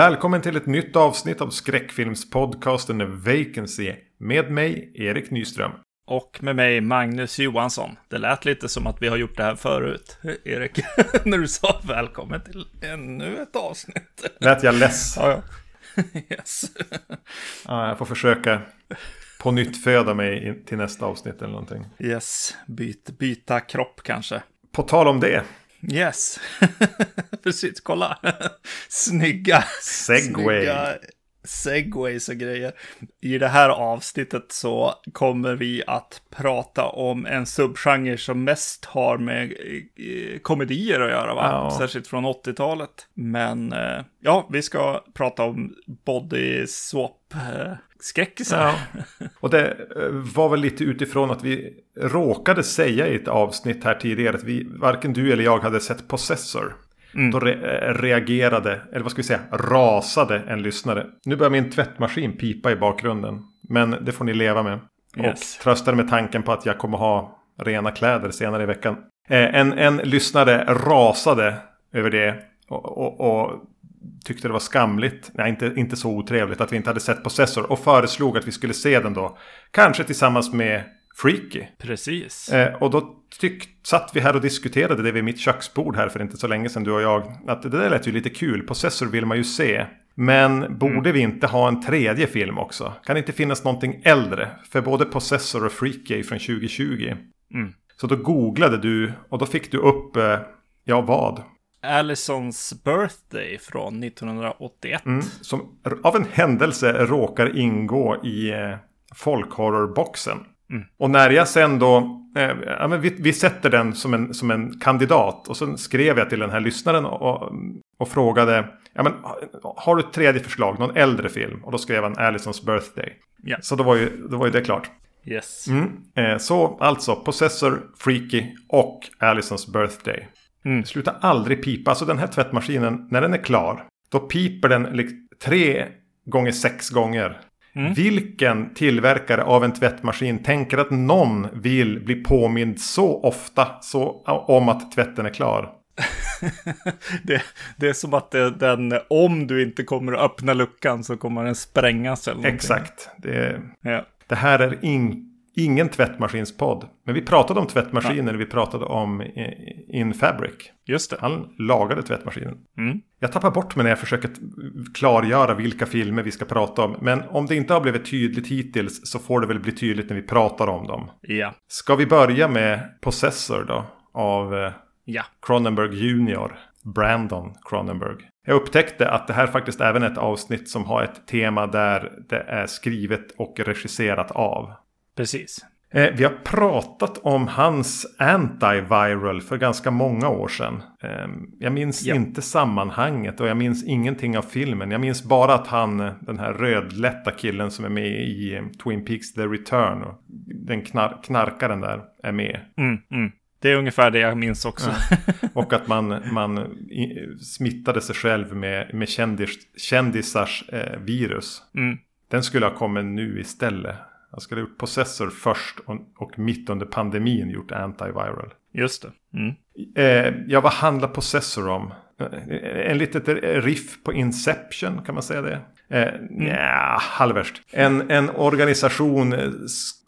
Välkommen till ett nytt avsnitt av skräckfilmspodcasten Vacancy. Med mig, Erik Nyström. Och med mig, Magnus Johansson. Det lät lite som att vi har gjort det här förut, Erik. när du sa välkommen till ännu ett avsnitt. Lät jag less? Ja, ja. yes. ja, jag får försöka på nytt föda mig till nästa avsnitt eller någonting. Yes, Byt, byta kropp kanske. På tal om det. Yes, precis, kolla. Snygga. Segway. Snygga segways och grejer. I det här avsnittet så kommer vi att prata om en subgenre som mest har med eh, komedier att göra, va? Ja. Särskilt från 80-talet. Men eh, ja, vi ska prata om body swap eh, skräckisar. Ja. Och det var väl lite utifrån att vi råkade säga i ett avsnitt här tidigare att vi, varken du eller jag hade sett Possessor. Mm. Då re reagerade, eller vad ska vi säga, rasade en lyssnare. Nu börjar min tvättmaskin pipa i bakgrunden. Men det får ni leva med. Yes. Och tröstade med tanken på att jag kommer ha rena kläder senare i veckan. Eh, en, en lyssnare rasade över det. Och, och, och, tyckte det var skamligt, nej inte, inte så otrevligt, att vi inte hade sett Possessor. Och föreslog att vi skulle se den då. Kanske tillsammans med Freaky. Precis. Eh, och då tyck, satt vi här och diskuterade det vid mitt köksbord här för inte så länge sedan du och jag. Att det där lät ju lite kul. Possessor vill man ju se. Men borde mm. vi inte ha en tredje film också? Kan det inte finnas någonting äldre? För både Possessor och Freaky är från 2020. Mm. Så då googlade du och då fick du upp, eh, ja vad? Allisons birthday från 1981. Mm, som av en händelse råkar ingå i eh, folkhorrorboxen. Mm. Och när jag sen då, eh, ja, men vi, vi, sätter den som en, som en kandidat. Och sen skrev jag till den här lyssnaren och, och frågade, ja, men, har du ett tredje förslag, någon äldre film? Och då skrev han Allisons birthday. Yeah. Så då var, ju, då var ju det klart. Yes. Mm. Eh, så alltså, Possessor, Freaky och Allisons birthday. Mm. Sluta aldrig pipa. Alltså den här tvättmaskinen, när den är klar, då piper den tre gånger sex gånger. Mm. Vilken tillverkare av en tvättmaskin tänker att någon vill bli påmind så ofta så, om att tvätten är klar? det, det, är som att det, den, om du inte kommer att öppna luckan så kommer den sprängas eller någonting. Exakt. Det, ja. det här är inte ingen tvättmaskinspodd. Men vi pratade om tvättmaskiner, ja. vi pratade om In Fabric. Just det. Han lagade tvättmaskinen. Mm. Jag tappar bort mig när jag försöker klargöra vilka filmer vi ska prata om. Men om det inte har blivit tydligt hittills så får det väl bli tydligt när vi pratar om dem. Ja. Ska vi börja med Possessor då? Av eh, ja. Cronenberg Jr. Brandon Cronenberg. Jag upptäckte att det här faktiskt även är ett avsnitt som har ett tema där det är skrivet och regisserat av. Precis. Eh, vi har pratat om hans antiviral för ganska många år sedan. Eh, jag minns ja. inte sammanhanget och jag minns ingenting av filmen. Jag minns bara att han, den här rödlätta killen som är med i eh, Twin Peaks The Return. Och den knar knarkaren där är med. Mm, mm. Det är ungefär det jag minns också. Ja. Och att man, man smittade sig själv med, med kändis, kändisars eh, virus. Mm. Den skulle ha kommit nu istället. Han skulle ha gjort Possessor först och, och mitt under pandemin gjort Antiviral. Just det. Mm. Eh, ja, vad handlar Possessor om? Eh, en litet riff på Inception, kan man säga det? Eh, mm. Ja, halvvärst. En, en organisation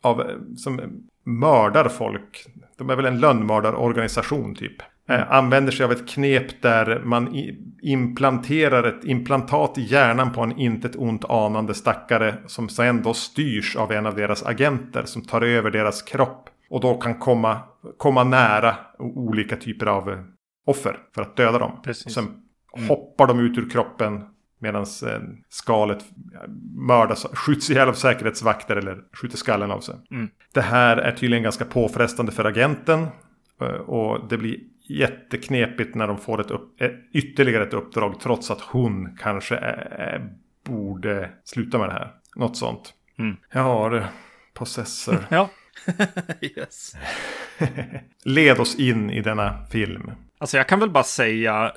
av, som mördar folk. De är väl en lönnmördarorganisation typ. Mm. använder sig av ett knep där man implanterar ett implantat i hjärnan på en intet ont anande stackare som sen då styrs av en av deras agenter som tar över deras kropp och då kan komma, komma nära olika typer av eh, offer för att döda dem. Precis. Och sen mm. hoppar de ut ur kroppen medan eh, skalet mördas, skjuts ihjäl av säkerhetsvakter eller skjuter skallen av sig. Mm. Det här är tydligen ganska påfrestande för agenten. Och det blir jätteknepigt när de får ett upp, ytterligare ett uppdrag trots att hon kanske är, borde sluta med det här. Något sånt. Mm. Ja, det, Possessor. ja. yes. Led oss in i denna film. Alltså jag kan väl bara säga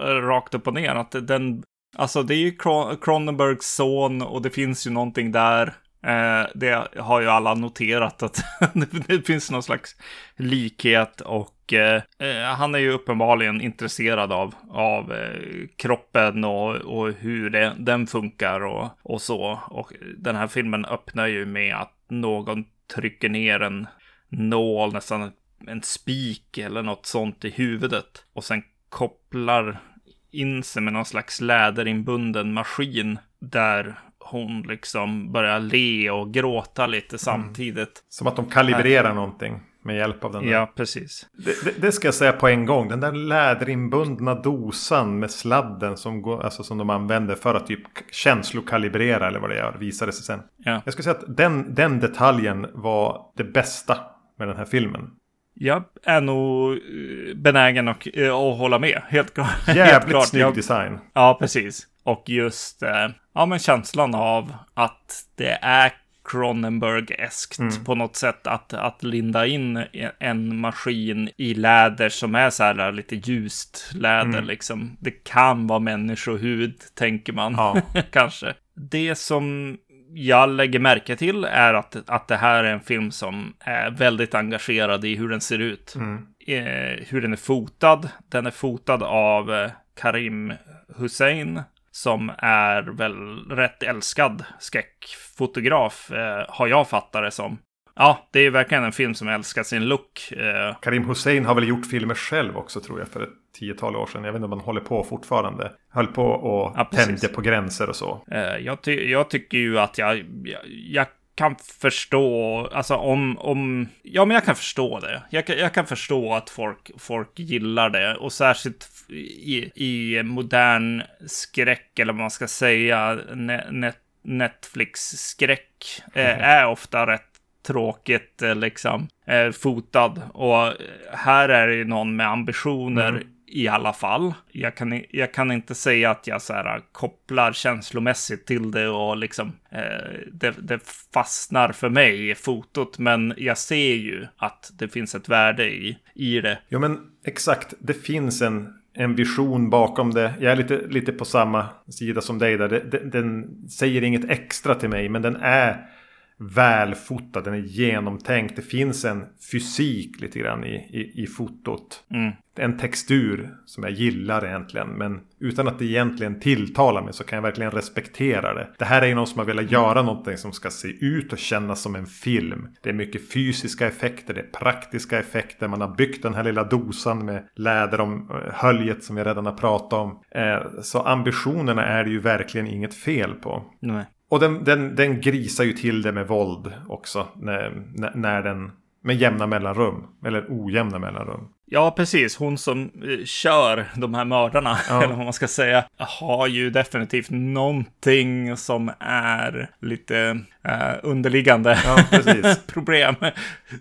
rakt upp och ner att den, alltså det är ju Cronenbergs son och det finns ju någonting där Eh, det har ju alla noterat att det finns någon slags likhet och eh, eh, han är ju uppenbarligen intresserad av, av eh, kroppen och, och hur det, den funkar och, och så. Och den här filmen öppnar ju med att någon trycker ner en nål, nästan en spik eller något sånt i huvudet och sen kopplar in sig med någon slags läderinbunden maskin där hon liksom börjar le och gråta lite mm. samtidigt. Mm. Som att de kalibrerar Här. någonting med hjälp av den där. Ja, precis. Det, det, det, ska jag säga på en gång. Den där läderinbundna dosan med sladden som, går, alltså som de använder för att typ känslokalibrera eller vad det är visade sig sen. Ja. Jag ska säga att den, den detaljen var det bästa med den här filmen. Jag är nog eh, benägen att, eh, att hålla med. Helt, Jävligt helt klart. snygg jag, design. Ja, precis. Och just eh, ja, men känslan av att det är Cronenberg-eskt mm. på något sätt att, att linda in en maskin i läder som är så här lite ljust läder mm. liksom. Det kan vara människohud, tänker man ja. kanske. Det som jag lägger märke till är att, att det här är en film som är väldigt engagerad i hur den ser ut. Mm. Eh, hur den är fotad. Den är fotad av eh, Karim Hussein som är väl rätt älskad skräckfotograf, eh, har jag fattat det som. Ja, det är verkligen en film som älskar sin look. Eh. Karim Hussein har väl gjort filmer själv också tror jag för ett tiotal år sedan. Jag vet inte om han håller på fortfarande. Höll på och ja, tände på gränser och så. Eh, jag, ty jag, tycker ju att jag, jag, jag kan förstå, alltså om, om, ja men jag kan förstå det. Jag, jag kan förstå att folk, folk gillar det och särskilt i, i modern skräck eller vad man ska säga, net, Netflix-skräck mm. är ofta rätt tråkigt eh, liksom fotad och här är det ju någon med ambitioner mm i alla fall. Jag kan, jag kan inte säga att jag så här, äh, kopplar känslomässigt till det och liksom eh, det, det, fastnar för mig i fotot. Men jag ser ju att det finns ett värde i, i det. Ja, men exakt. Det finns en, en vision bakom det. Jag är lite, lite på samma sida som dig där. Det, det, den säger inget extra till mig, men den är välfotad, den är genomtänkt. Det finns en fysik lite grann i, i, i fotot. Mm. En textur som jag gillar egentligen. Men utan att det egentligen tilltalar mig så kan jag verkligen respektera det. Det här är ju någon som har velat göra någonting som ska se ut och kännas som en film. Det är mycket fysiska effekter, det är praktiska effekter. Man har byggt den här lilla dosan med läder om eh, höljet som vi redan har pratat om. Eh, så ambitionerna är det ju verkligen inget fel på. Nej. Och den, den, den grisar ju till det med våld också. När, när den med jämna mellanrum. Eller ojämna mellanrum. Ja, precis. Hon som eh, kör de här mördarna, ja. eller vad man ska säga, har ju definitivt någonting som är lite eh, underliggande ja, problem.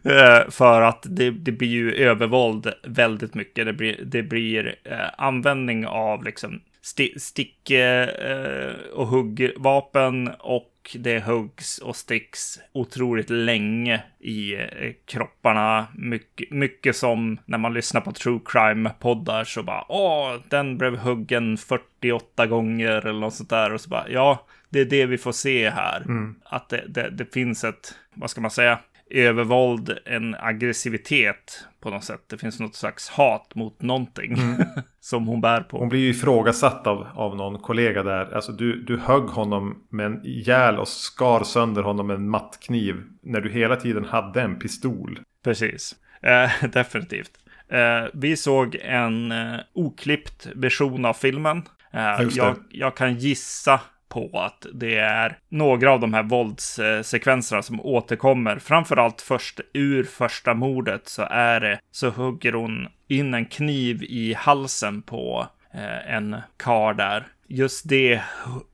eh, för att det, det, blir ju övervåld väldigt mycket. Det blir, det blir eh, användning av liksom sti stick eh, och huggvapen och det huggs och sticks otroligt länge i eh, kropparna. Mycket, mycket som när man lyssnar på true crime-poddar så bara åh, den blev huggen 48 gånger eller något sånt där och så bara ja, det är det vi får se här. Mm. Att det, det, det finns ett, vad ska man säga, övervåld, en aggressivitet på något sätt. Det finns något slags hat mot någonting mm. som hon bär på. Hon blir ju ifrågasatt av, av någon kollega där. Alltså du, du högg honom med en ihjäl och skar sönder honom med en mattkniv när du hela tiden hade en pistol. Precis, eh, definitivt. Eh, vi såg en eh, oklippt version av filmen. Eh, jag, jag kan gissa på att det är några av de här våldssekvenserna som återkommer. Framförallt först ur första mordet så är det så hugger hon in en kniv i halsen på eh, en kar där. Just det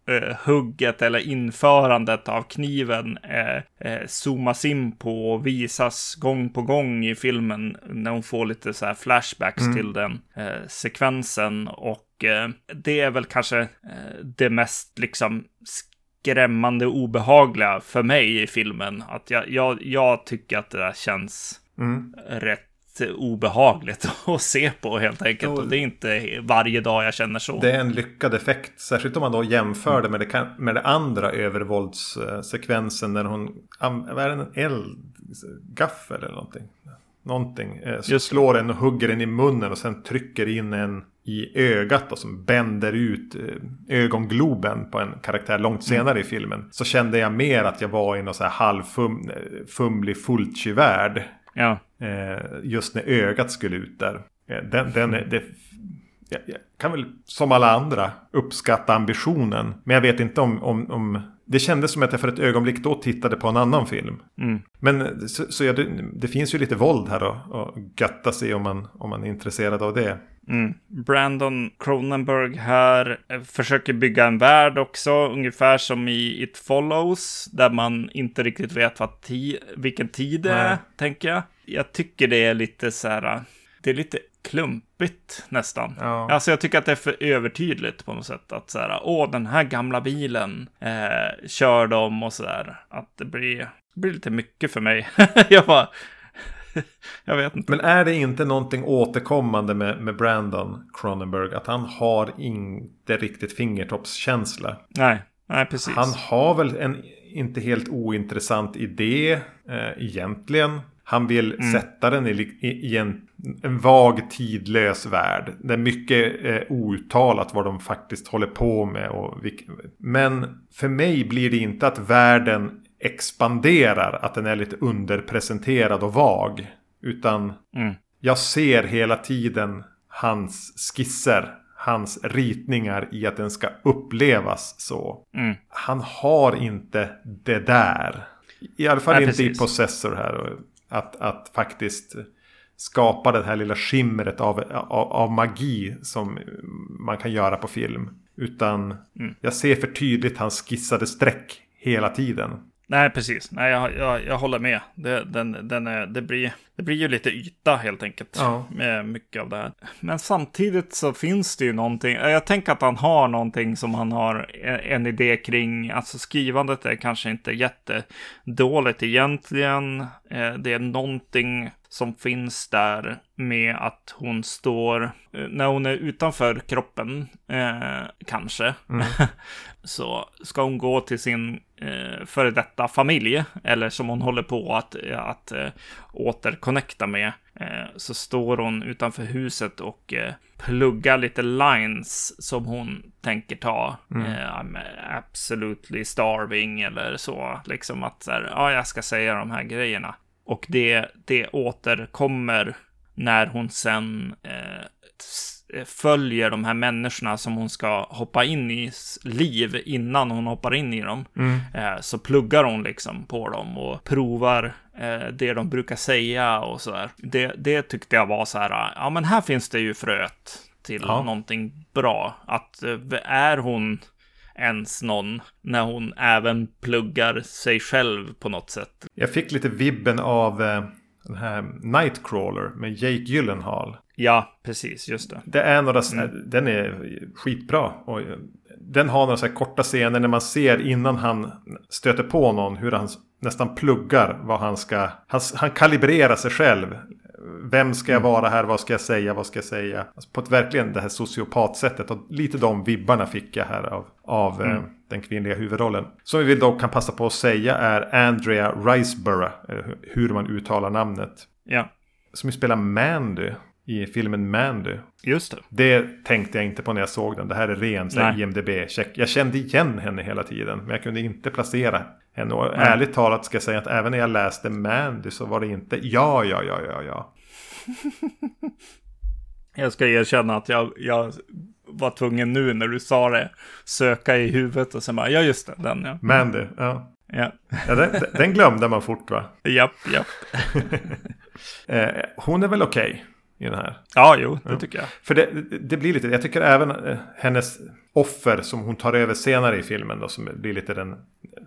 uh, hugget eller införandet av kniven uh, uh, zoomas in på och visas gång på gång i filmen när hon får lite så här flashbacks mm. till den sekvensen och Eh, det är väl kanske eh, det mest liksom skrämmande och obehagliga för mig i filmen. Att jag, jag, jag tycker att det där känns mm. rätt obehagligt att se på helt enkelt. Och det är inte varje dag jag känner så. Det är en lyckad effekt. Särskilt om man då jämför det med det, med det andra övervåldssekvensen när hon... Vad är det? En eldgaffel eller någonting? Någonting. Eh, så slår en och hugger den i munnen och sen trycker in en i ögat och som bänder ut eh, ögongloben på en karaktär långt mm. senare mm. i filmen. Så kände jag mer att jag var i någon så här halvfumlig Fulci-värld. Ja. Eh, just när ögat skulle ut där. Den, den, det, jag, jag kan väl som alla andra uppskatta ambitionen. Men jag vet inte om, om, om det kändes som att jag för ett ögonblick då tittade på en annan film. Mm. Men så, så ja, det, det, finns ju lite våld här och, och götta sig om man, om man är intresserad av det. Mm. Brandon Cronenberg här eh, försöker bygga en värld också, ungefär som i It Follows, där man inte riktigt vet vad ti vilken tid det är, tänker jag. Jag tycker det är lite så här, det är lite klumpigt nästan. Ja. Alltså jag tycker att det är för övertydligt på något sätt. Att så här, åh den här gamla bilen eh, kör de och så där. Att det blir, det blir lite mycket för mig. jag bara, jag vet inte. Men är det inte någonting återkommande med, med Brandon Cronenberg? Att han har inte riktigt fingertoppskänsla. Nej, nej precis. Han har väl en inte helt ointressant idé eh, egentligen. Han vill mm. sätta den i, i, en, en, vag tidlös värld. Det är mycket eh, outtalat vad de faktiskt håller på med. Och men för mig blir det inte att världen expanderar. Att den är lite underpresenterad och vag. Utan mm. jag ser hela tiden hans skisser. Hans ritningar i att den ska upplevas så. Mm. Han har inte det där. I alla fall Nej, inte precis. i Possessor här. Att, att faktiskt skapa det här lilla skimret av, av, av, magi som man kan göra på film. Utan mm. jag ser för tydligt hans skissade streck hela tiden. Nej, precis. Nej, jag, jag, jag håller med. Det, den, den är, det, blir, det blir ju lite yta helt enkelt. Ja. Med mycket av det här. Men samtidigt så finns det ju någonting. Jag tänker att han har någonting som han har en idé kring. Alltså skrivandet är kanske inte jättedåligt egentligen. Eh, det är någonting som finns där med att hon står, eh, när hon är utanför kroppen, eh, kanske, mm. så ska hon gå till sin eh, före detta familj, eller som hon håller på att, att eh, återconnecta med, eh, så står hon utanför huset och eh, pluggar lite lines som hon tänker ta. Mm. Eh, absolutely starving eller så, liksom att så här, ja, jag ska säga de här grejerna. Och det, det återkommer när hon sen eh, följer de här människorna som hon ska hoppa in i liv innan hon hoppar in i dem. Mm. Eh, så pluggar hon liksom på dem och provar eh, det de brukar säga och så där. Det, det tyckte jag var så här, ja men här finns det ju fröet till ja. någonting bra. Att eh, är hon ens någon när hon även pluggar sig själv på något sätt. Jag fick lite vibben av eh, den här Nightcrawler med Jake Gyllenhaal. Ja, precis, just det. Det är några, mm. Den är skitbra. Och eh, den har några så här korta scener när man ser innan han stöter på någon hur han nästan pluggar vad han ska... Han, han kalibrerar sig själv vem ska jag mm. vara här? Vad ska jag säga? Vad ska jag säga? Alltså på ett verkligen det här sociopatsättet. Och lite de vibbarna fick jag här av, av eh, mm. eh, den kvinnliga huvudrollen. Som vi då kan passa på att säga är Andrea Riceborough. Hur man uttalar namnet. Ja. Som ju spelar Mandy i filmen Mandy. Just det. Det tänkte jag inte på när jag såg den. Det här är ren IMDB-check. Jag kände igen henne hela tiden. Men jag kunde inte placera henne. Och Nej. ärligt talat ska jag säga att även när jag läste Mandy så var det inte ja, ja, ja, ja, ja. jag ska erkänna att jag, jag var tvungen nu när du sa det söka i huvudet och sen bara, ja just det, den ja. Mandy, ja. Ja. ja den, den glömde man fort va? Japp, japp. Eh, hon är väl okej okay i den här? Ja, jo, det ja. tycker jag. För det, det, blir lite, jag tycker även eh, hennes offer som hon tar över senare i filmen då, som blir lite den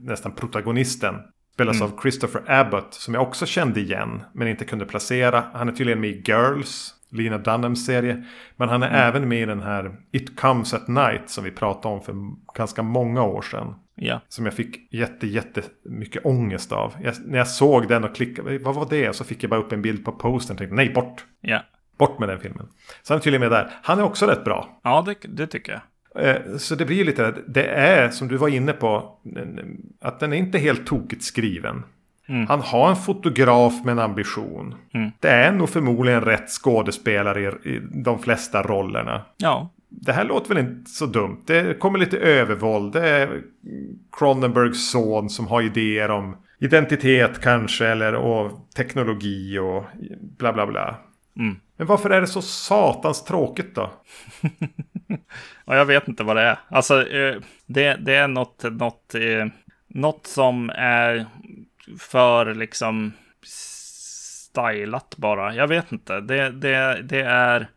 nästan protagonisten. Spelas mm. av Christopher Abbott som jag också kände igen men inte kunde placera. Han är tydligen med i Girls. Lina Dunhams serie. Men han är mm. även med i den här It Comes At Night som vi pratade om för ganska många år sedan. Ja. Som jag fick jätte, jätte mycket ångest av. Jag, när jag såg den och klickade, vad var det? Så fick jag bara upp en bild på postern och tänkte nej bort. Ja. Bort med den filmen. Så han är tydligen med där. Han är också rätt bra. Ja, det, det tycker jag. Eh, så det blir lite, det är som du var inne på, att den är inte helt tokigt skriven. Mm. Han har en fotograf med en ambition. Mm. Det är nog förmodligen rätt skådespelare i, i de flesta rollerna. Ja. Det här låter väl inte så dumt. Det kommer lite övervåld. Det är Cronenbergs son som har idéer om identitet kanske. Eller och teknologi och bla bla bla. Mm. Men varför är det så satans tråkigt då? ja, jag vet inte vad det är. Alltså, eh, det, det är något, något, eh, något som är för liksom stylat bara. Jag vet inte. Det, det, det är...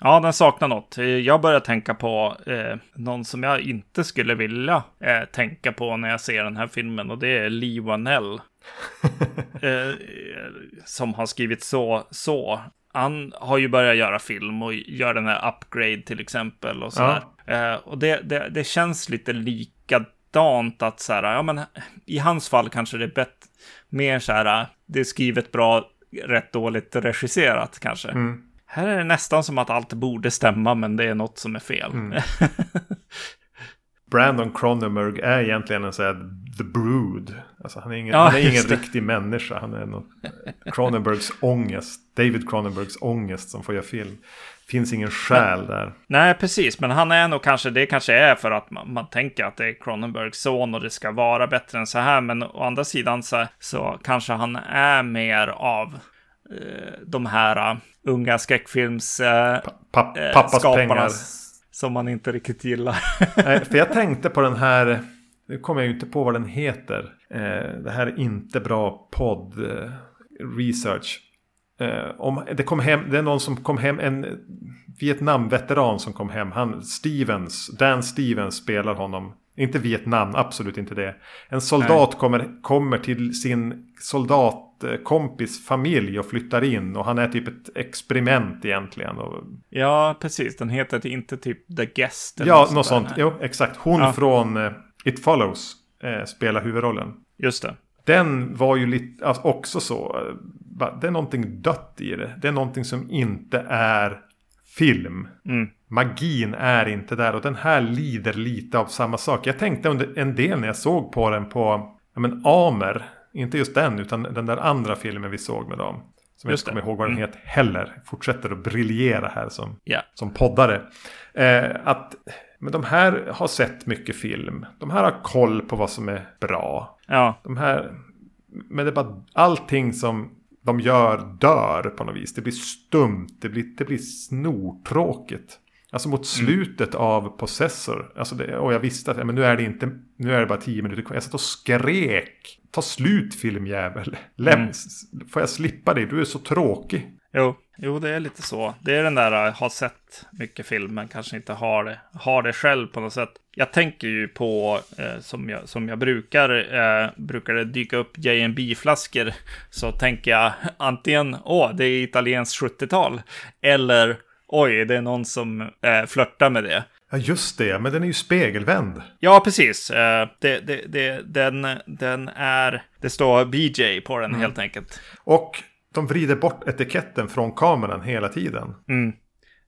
Ja, den saknar något. Jag börjar tänka på eh, någon som jag inte skulle vilja eh, tänka på när jag ser den här filmen. Och det är Lee Wanell. eh, som har skrivit så, så. Han har ju börjat göra film och gör den här Upgrade till exempel. Och sådär. Ja. Eh, och det, det, det känns lite likadant att så här, ja men i hans fall kanske det är bättre mer så här, det är skrivet bra, rätt dåligt regisserat kanske. Mm. Här är det nästan som att allt borde stämma, men det är något som är fel. Mm. Brandon Cronenberg är egentligen en sån här The Brood. Alltså han är ingen, ja, han är ingen riktig människa. Han är någon Cronenbergs ångest. David Cronenbergs ångest som får göra film finns ingen själ där. Nej, precis. Men han är nog kanske, det kanske är för att man, man, tänker att det är Cronenbergs son och det ska vara bättre än så här. Men å andra sidan så, så kanske han är mer av eh, de här uh, unga skräckfilms... Uh, pa pa pappas pengar. Som man inte riktigt gillar. Nej, för jag tänkte på den här... Nu kommer jag ju inte på vad den heter. Eh, det här är inte bra podd eh, research. Eh, om det, kom hem, det är någon som kom hem, en Vietnam-veteran som kom hem. Han, Stevens, Dan Stevens spelar honom. Inte Vietnam, absolut inte det. En soldat kommer, kommer till sin soldatkompis familj och flyttar in. Och han är typ ett experiment egentligen. Och... Ja, precis. Den heter inte typ The Guest. ja, något sånt. Jo, exakt. Hon ja. från uh, It Follows uh, spelar huvudrollen. Just det. Den var ju lite, alltså också så. Det är någonting dött i det. Det är någonting som inte är film. Mm. Magin är inte där och den här lider lite av samma sak. Jag tänkte under en del när jag såg på den på ja, men Amer. Inte just den utan den där andra filmen vi såg med dem. Som jag inte kommer ihåg vad den mm. heter heller. Fortsätter att briljera här som, yeah. som poddare. Eh, att men de här har sett mycket film. De här har koll på vad som är bra. Ja. De här, men det är bara allting som de gör dör på något vis. Det blir stumt, det blir, det blir snortråkigt. Alltså mot mm. slutet mm. av Possessor. Alltså det, och jag visste att men nu är det inte, nu är det bara tio minuter kvar. Jag satt och skrek. Ta slut filmjävel. Läm, mm. Får jag slippa dig? Du är så tråkig. Jo, jo, det är lite så. Det är den där, uh, har sett mycket film, men kanske inte har det, har det själv på något sätt. Jag tänker ju på, eh, som, jag, som jag brukar, eh, brukar det dyka upp J&B-flaskor, så tänker jag antingen, åh, det är italienskt 70-tal, eller oj, det är någon som eh, flörtar med det. Ja, just det, men den är ju spegelvänd. Ja, precis. Eh, det, det, det, den, den är, det står BJ på den mm. helt enkelt. Och de vrider bort etiketten från kameran hela tiden. Mm.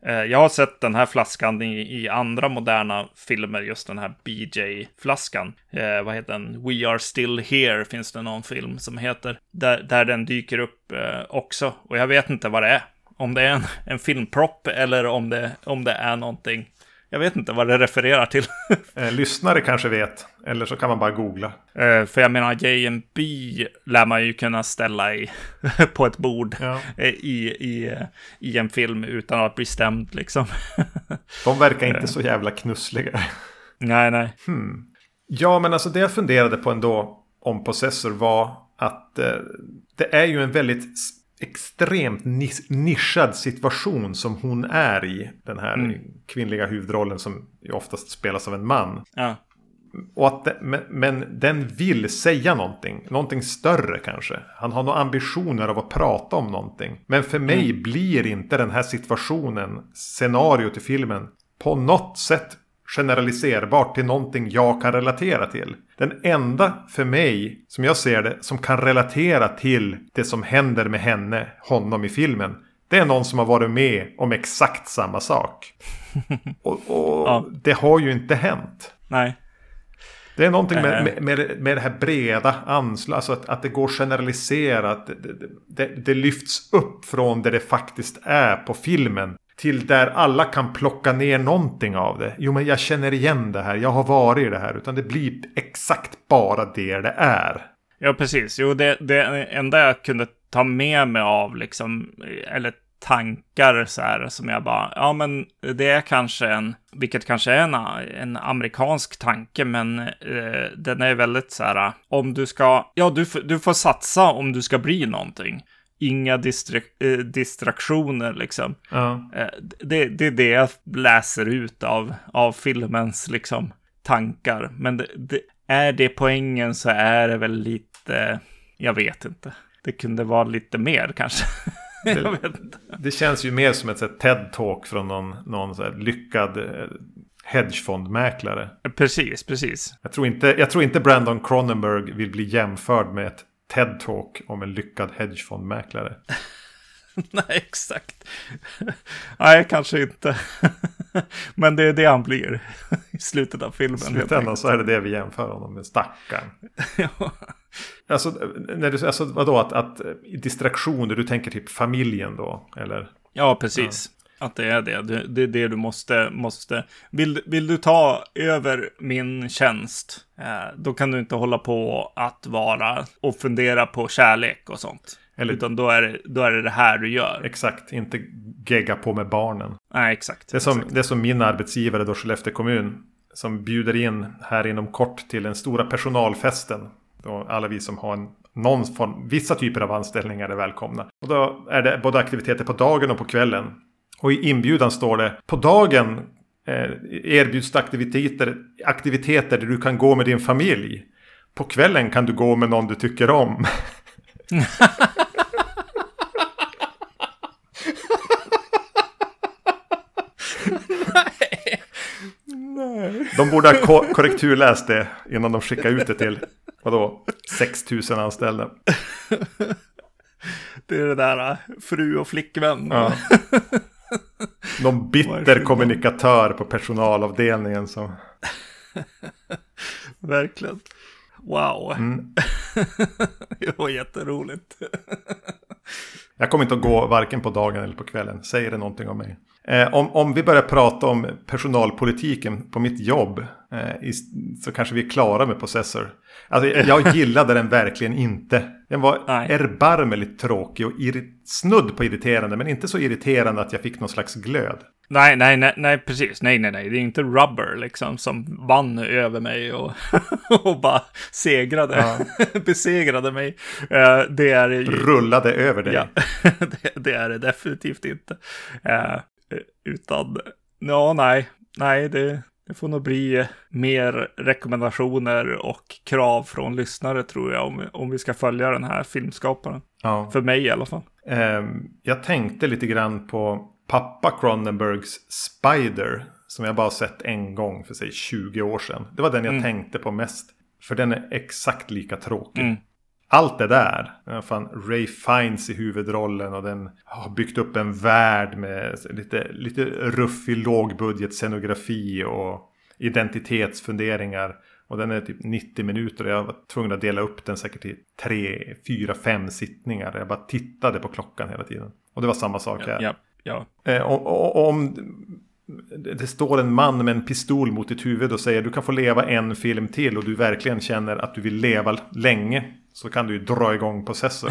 Eh, jag har sett den här flaskan i, i andra moderna filmer, just den här BJ-flaskan. Eh, vad heter den? We Are Still Here finns det någon film som heter. Där, där den dyker upp eh, också. Och jag vet inte vad det är. Om det är en, en filmpropp eller om det, om det är någonting jag vet inte vad det refererar till. eh, lyssnare kanske vet. Eller så kan man bara googla. Eh, för jag menar, JMB lär man ju kunna ställa i, på ett bord ja. eh, i, i, i en film utan att bli stämd liksom. De verkar inte så jävla knussliga. Nej, nej. Hmm. Ja, men alltså det jag funderade på ändå om Possessor var att eh, det är ju en väldigt extremt nischad situation som hon är i. Den här mm. kvinnliga huvudrollen som oftast spelas av en man. Ja. och att det, men, men, den vill säga någonting. Någonting större kanske. Han har några ambitioner av att prata om någonting. Men för mig mm. blir inte den här situationen, scenariot i filmen, på något sätt generaliserbart till någonting jag kan relatera till. Den enda för mig, som jag ser det, som kan relatera till det som händer med henne, honom i filmen. Det är någon som har varit med om exakt samma sak. Och, och ja. det har ju inte hänt. Nej. Det är någonting med, äh. med, med, med det här breda anslaget, alltså att, att det går generaliserat. Det, det, det, lyfts upp från det det faktiskt är på filmen. Till där alla kan plocka ner någonting av det. Jo men jag känner igen det här, jag har varit i det här. Utan det blir exakt bara det det är. Ja precis, jo det, det enda jag kunde ta med mig av liksom, eller tankar så här som jag bara, ja men det är kanske en, vilket kanske är en, en amerikansk tanke, men eh, den är väldigt så här, om du ska, ja du, du får satsa om du ska bli någonting. Inga distra eh, distraktioner liksom. Ja. Eh, det, det är det jag läser ut av, av filmens liksom tankar. Men det, det, är det poängen så är det väl lite, jag vet inte. Det kunde vara lite mer kanske. Det, det, känns ju mer som ett TED-talk från någon, någon lyckad eh, hedgefondmäklare. Precis, precis. Jag tror, inte, jag tror inte Brandon Cronenberg vill bli jämförd med ett TED-talk om en lyckad hedgefondmäklare. Nej, exakt. Nej, kanske inte. Men det är det han blir i slutet av filmen. I slutändan så är det det vi jämför honom med, stackaren. ja. Alltså, när du, alltså vadå, att, att distraktioner, du tänker typ familjen då, eller? Ja, precis. Att det är det. det. Det är det du måste, måste. Vill, vill du ta över min tjänst, eh, då kan du inte hålla på att vara och fundera på kärlek och sånt. Eller, Utan då är, det, då är det det här du gör. Exakt, inte gegga på med barnen. Nej, exakt. Det är som, exakt. Det är som min arbetsgivare då, Skellefteå kommun. Som bjuder in här inom kort till den stora personalfesten. Då alla vi som har en, någon form, vissa typer av anställningar är välkomna. Och då är det både aktiviteter på dagen och på kvällen. Och i inbjudan står det på dagen eh, erbjuds aktiviteter, aktiviteter där du kan gå med din familj. På kvällen kan du gå med någon du tycker om. De borde ha ko korrekturläst det innan de skickar ut det till, vadå, 6000 anställda. Det är det där äh, fru och flickvän. Ja. Någon bitter kommunikatör på personalavdelningen som... Verkligen. Wow. Mm. det var jätteroligt. Jag kommer inte att gå varken på dagen eller på kvällen. Säger det någonting om mig? Eh, om, om vi börjar prata om personalpolitiken på mitt jobb så kanske vi är klara med Possessor. Alltså, jag gillade den verkligen inte. Den var nej. erbarmligt tråkig och snudd på irriterande. Men inte så irriterande att jag fick någon slags glöd. Nej, nej, nej, nej, precis. Nej, nej, nej. Det är inte Rubber liksom som vann över mig och, och bara segrade, ja. besegrade mig. Uh, det är ju... Rullade över dig. Ja, det, det, är det definitivt inte. Uh, utan, ja, nej, nej, det, det får nog bli mer rekommendationer och krav från lyssnare tror jag om, om vi ska följa den här filmskaparen. Ja. För mig i alla fall. Um, jag tänkte lite grann på pappa Cronenbergs Spider. Som jag bara sett en gång för sig 20 år sedan. Det var den jag mm. tänkte på mest. För den är exakt lika tråkig. Mm. Allt det där. Fan, Ray Fiennes i huvudrollen och den har byggt upp en värld med lite, lite ruffig lågbudget scenografi och identitetsfunderingar. Och den är typ 90 minuter och jag var tvungen att dela upp den säkert i 3, 4, 5 sittningar. Jag bara tittade på klockan hela tiden. Och det var samma sak här. Ja, ja. Eh, och, och, om det står en man med en pistol mot ditt huvud och säger du kan få leva en film till och du verkligen känner att du vill leva länge så kan du ju dra igång processor.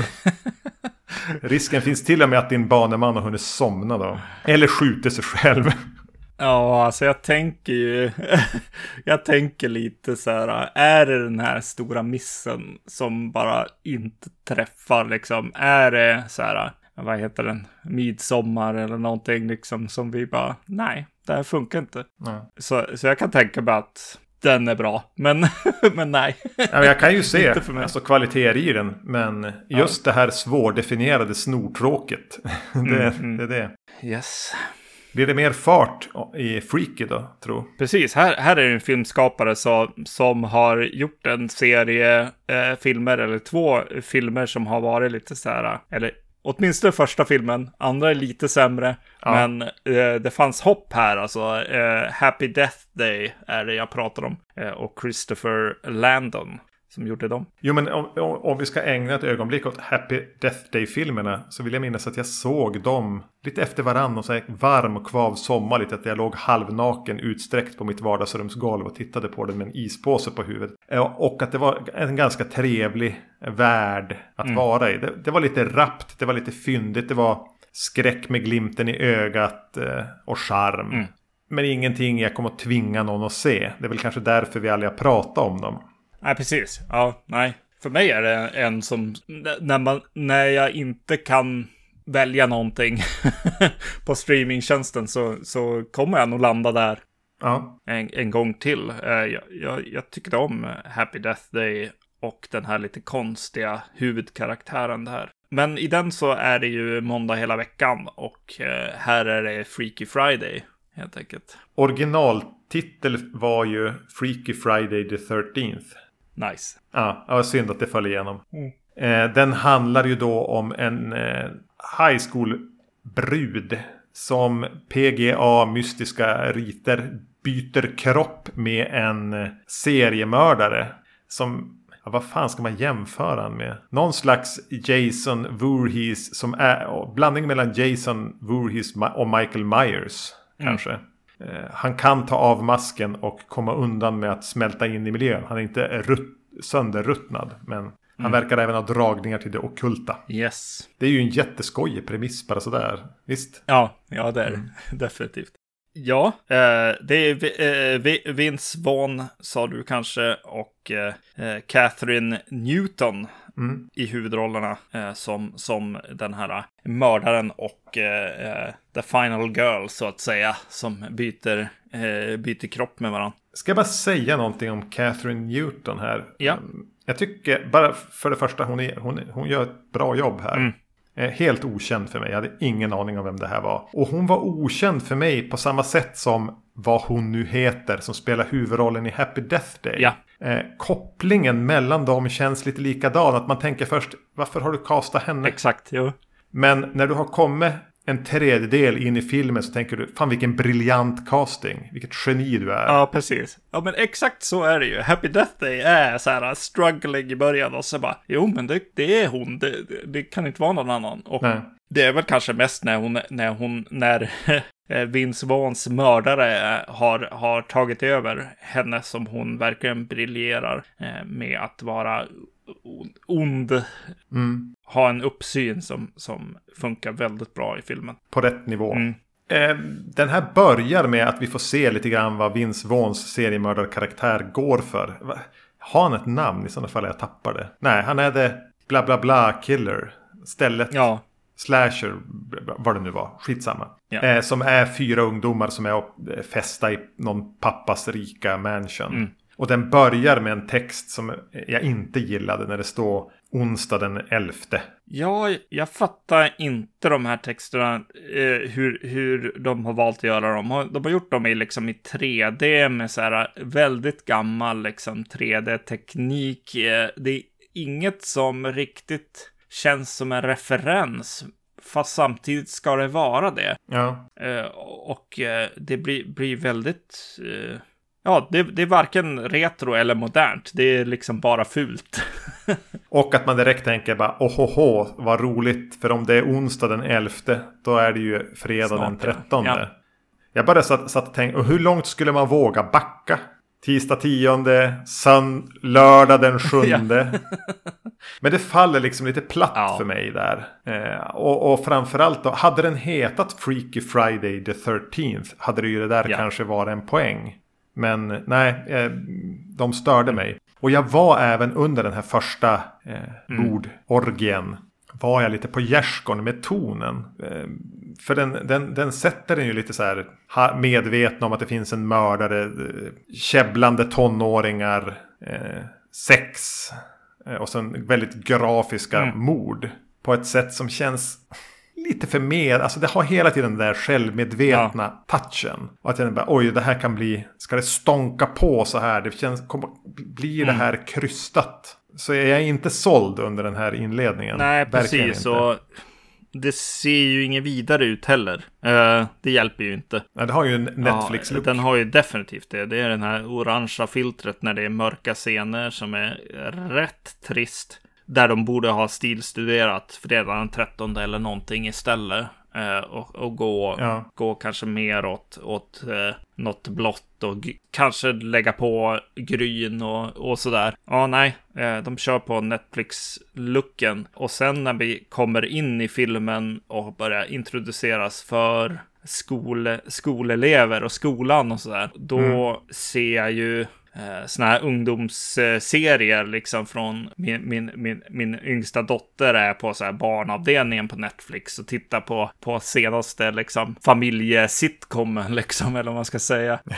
Risken finns till och med att din baneman har hunnit somna då. Eller skjuter sig själv. Ja, alltså jag tänker ju, jag tänker lite så här, är det den här stora missen som bara inte träffar liksom? Är det så här, vad heter den, midsommar eller någonting liksom som vi bara, nej, det här funkar inte. Nej. Så, så jag kan tänka mig att den är bra. Men, men nej. Ja, jag kan ju se alltså, kvaliteter i den. Men just ja. det här svårdefinierade snortråket. det, mm, mm. det är det. Yes. Blir det mer fart i Freaky då, tro? Precis, här, här är det en filmskapare så, som har gjort en serie eh, filmer, eller två filmer som har varit lite så här, eller åtminstone första filmen, andra är lite sämre, ja. men eh, det fanns hopp här, alltså eh, Happy Death Day är det jag pratar om, eh, och Christopher Landon som gjorde dem. Jo, men om, om, vi ska ägna ett ögonblick åt Happy Death Day-filmerna så vill jag minnas att jag såg dem lite efter varann och så varm och kvav sommarligt. Att jag låg halvnaken utsträckt på mitt vardagsrumsgolv och tittade på den med en ispåse på huvudet. Och att det var en ganska trevlig värld att mm. vara i. Det, det, var lite rappt, det var lite fyndigt, det var skräck med glimten i ögat eh, och charm. Mm. Men ingenting jag kommer att tvinga någon att se. Det är väl kanske därför vi aldrig har pratat om dem. Nej, precis. Ja, nej. För mig är det en som, när, man, när jag inte kan välja någonting på streamingtjänsten så, så kommer jag nog landa där ja. en, en gång till. Eh, jag, jag, jag tyckte om Happy Death Day och den här lite konstiga huvudkaraktären där. Men i den så är det ju måndag hela veckan och eh, här är det Freaky Friday helt enkelt. Originaltitel var ju Freaky Friday the 13th. Nice. Ja, det var synd att det föll igenom. Mm. Eh, den handlar ju då om en eh, high school-brud som PGA mystiska riter byter kropp med en eh, seriemördare. Som, ja, vad fan ska man jämföra han med? Någon slags Jason Voorhees som är blandning mellan Jason Voorhees och Michael Myers. Mm. Kanske. Eh, han kan ta av masken och komma undan med att smälta in i miljön. Han är inte rutt, sönderruttnad. Men han mm. verkar även ha dragningar till det okulta. Yes. Det är ju en jätteskojig premiss bara sådär. Visst? Ja, ja det är. Mm. Definitivt. Ja, eh, det är eh, Vince Vaughn sa du kanske och eh, Catherine Newton mm. i huvudrollerna eh, som, som den här mördaren och eh, the final girl så att säga som byter, eh, byter kropp med varandra. Ska jag bara säga någonting om Catherine Newton här? Ja. Mm, jag tycker bara för det första hon, är, hon, hon gör ett bra jobb här. Mm. Helt okänd för mig. Jag hade ingen aning om vem det här var. Och hon var okänd för mig på samma sätt som vad hon nu heter som spelar huvudrollen i Happy Death Day. Ja. Eh, kopplingen mellan dem känns lite likadan. Att man tänker först, varför har du castat henne? Exakt, jo. Men när du har kommit en tredjedel in i filmen så tänker du, fan vilken briljant casting. Vilket geni du är. Ja, precis. Ja, men exakt så är det ju. Happy Death Day är så här struggling i början och så bara, jo men det, det är hon, det, det, kan inte vara någon annan. Och Nej. det är väl kanske mest när hon, när hon, när Vince Vaughns mördare har, har tagit över henne som hon verkligen briljerar eh, med att vara ond. Mm. Ha en uppsyn som, som funkar väldigt bra i filmen. På rätt nivå. Mm. Eh, den här börjar med att vi får se lite grann vad Vince Vaughns seriemördarkaraktär går för. Har han ett namn i sådana fall jag tappar det? Nej, han är det bla bla bla killer. Stället. Ja. Slasher, vad det nu var, skitsamma. Ja. Eh, som är fyra ungdomar som är och festa i någon pappas rika mansion. Mm. Och den börjar med en text som jag inte gillade när det står onsdag den 11. Ja, jag fattar inte de här texterna, eh, hur, hur de har valt att göra dem. De har gjort dem i, liksom, i 3D med så här väldigt gammal liksom, 3D-teknik. Eh, det är inget som riktigt känns som en referens. Fast samtidigt ska det vara det. Ja. Eh, och eh, det blir, blir väldigt... Eh, Ja, det, det, är varken retro eller modernt. Det är liksom bara fult. och att man direkt tänker bara ohoho, vad roligt. För om det är onsdag den 11, då är det ju fredag Snart, den 13. Ja. Jag bara satt, satt och tänkte, och hur långt skulle man våga backa? Tisdag 10, sön, lördag den 7. Men det faller liksom lite platt ja. för mig där. Eh, och, och framförallt då, hade den hetat Freaky Friday the 13th hade det ju det där ja. kanske varit en poäng. Men nej, eh, de störde mig. Och jag var även under den här första eh, mm. bordorgien var jag lite på gärdsgården med tonen. Eh, för den, den, den sätter den ju lite så här medveten om att det finns en mördare, eh, käbblande tonåringar, eh, sex och sen väldigt grafiska mm. mord. På ett sätt som känns lite för med, alltså det har hela tiden den där självmedvetna ja. touchen. Och att jag bara, oj det här kan bli, ska det stånka på så här? Det känns, kommer, blir mm. det här krystat? Så jag är inte såld under den här inledningen. Nej, precis. Och det ser ju inget vidare ut heller. Uh, det hjälper ju inte. Nej, det har ju en Netflix-look. Ja, den har ju definitivt det. Det är den här orangea filtret när det är mörka scener som är rätt trist. Där de borde ha stilstuderat fredagen den 13 eller någonting istället. Eh, och, och, gå, ja. gå kanske mer åt, åt eh, något blått och kanske lägga på gryn och, och sådär. Ja, nej, eh, de kör på Netflix-looken. Och sen när vi kommer in i filmen och börjar introduceras för skol, skolelever och skolan och sådär, då mm. ser jag ju eh, såna här ungdomsserier liksom från min, min, min, min yngsta dotter är på så här barnavdelningen på Netflix och tittar på, på senaste liksom familjesitcomen liksom eller vad man ska säga.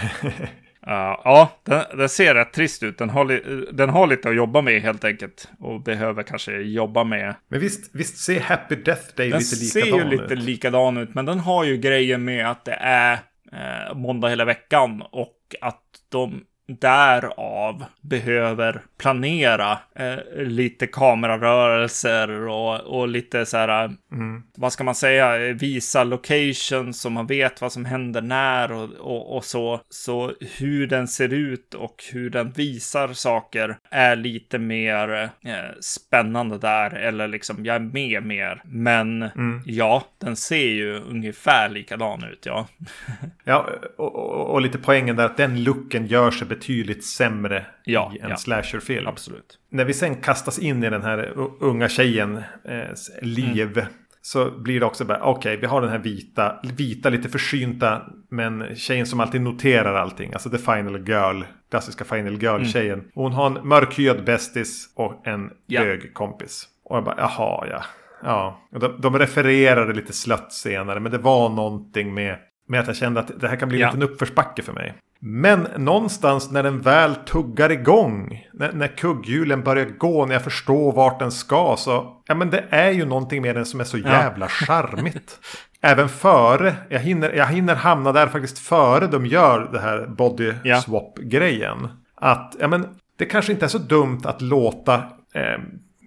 Uh, ja, den, den, ser rätt trist ut. Den har, li, den har lite att jobba med helt enkelt. Och behöver kanske jobba med. Men visst, visst ser Happy Death Day den lite likadan ut? Den ser ju lite likadan ut. Men den har ju grejen med att det är eh, måndag hela veckan. Och att de därav behöver planera eh, lite kamerarörelser och, och lite så här, mm. vad ska man säga, visa locations så man vet vad som händer när och, och, och, så. Så hur den ser ut och hur den visar saker är lite mer eh, spännande där, eller liksom jag är med mer. Men mm. ja, den ser ju ungefär likadan ut, ja. ja, och, och, och, lite poängen där att den looken gör sig betydligt sämre ja, i en ja. slasherfilm. Absolut. När vi sen kastas in i den här unga tjejens eh, liv. Mm. Så blir det också bara, okej, okay, vi har den här vita, vita, lite försynta, men tjejen som alltid noterar allting. Alltså the final girl, klassiska final girl-tjejen. Mm. Hon har en mörkhyad bästis och en ja. hög kompis. Och jag bara, jaha, ja. Ja, de, de refererade lite slött senare, men det var någonting med, med att jag kände att det här kan bli ja. en liten uppförsbacke för mig. Men någonstans när den väl tuggar igång, när, när kugghjulen börjar gå, när jag förstår vart den ska, så ja men det är ju någonting med den som är så jävla ja. charmigt. Även före, jag hinner, jag hinner hamna där faktiskt före de gör det här body swap-grejen. Att, ja men, det kanske inte är så dumt att låta eh,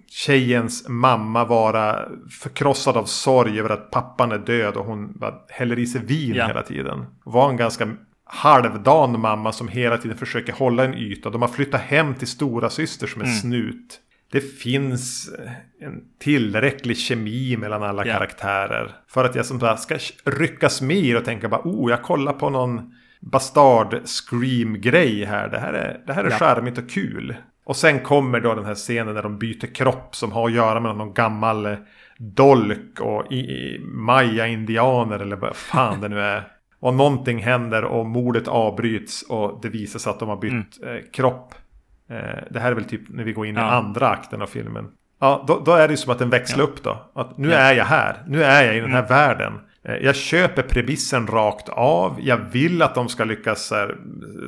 tjejens mamma vara förkrossad av sorg över att pappan är död och hon häller i sig vin ja. hela tiden. Var en ganska halvdan mamma som hela tiden försöker hålla en yta. De har flyttat hem till stora syster som är mm. snut. Det finns en tillräcklig kemi mellan alla yeah. karaktärer. För att jag som sagt ska ryckas med och tänka bara oh jag kollar på någon bastard scream grej här. Det här är, det här är yeah. charmigt och kul. Och sen kommer då den här scenen när de byter kropp som har att göra med någon gammal dolk och maya-indianer eller vad fan det nu är. Och någonting händer och mordet avbryts och det visar sig att de har bytt mm. eh, kropp. Eh, det här är väl typ när vi går in ja. i andra akten av filmen. Ja, då, då är det ju som att den växlar ja. upp då. Att nu ja. är jag här. Nu är jag i den här mm. världen. Eh, jag köper premissen rakt av. Jag vill att de ska lyckas här,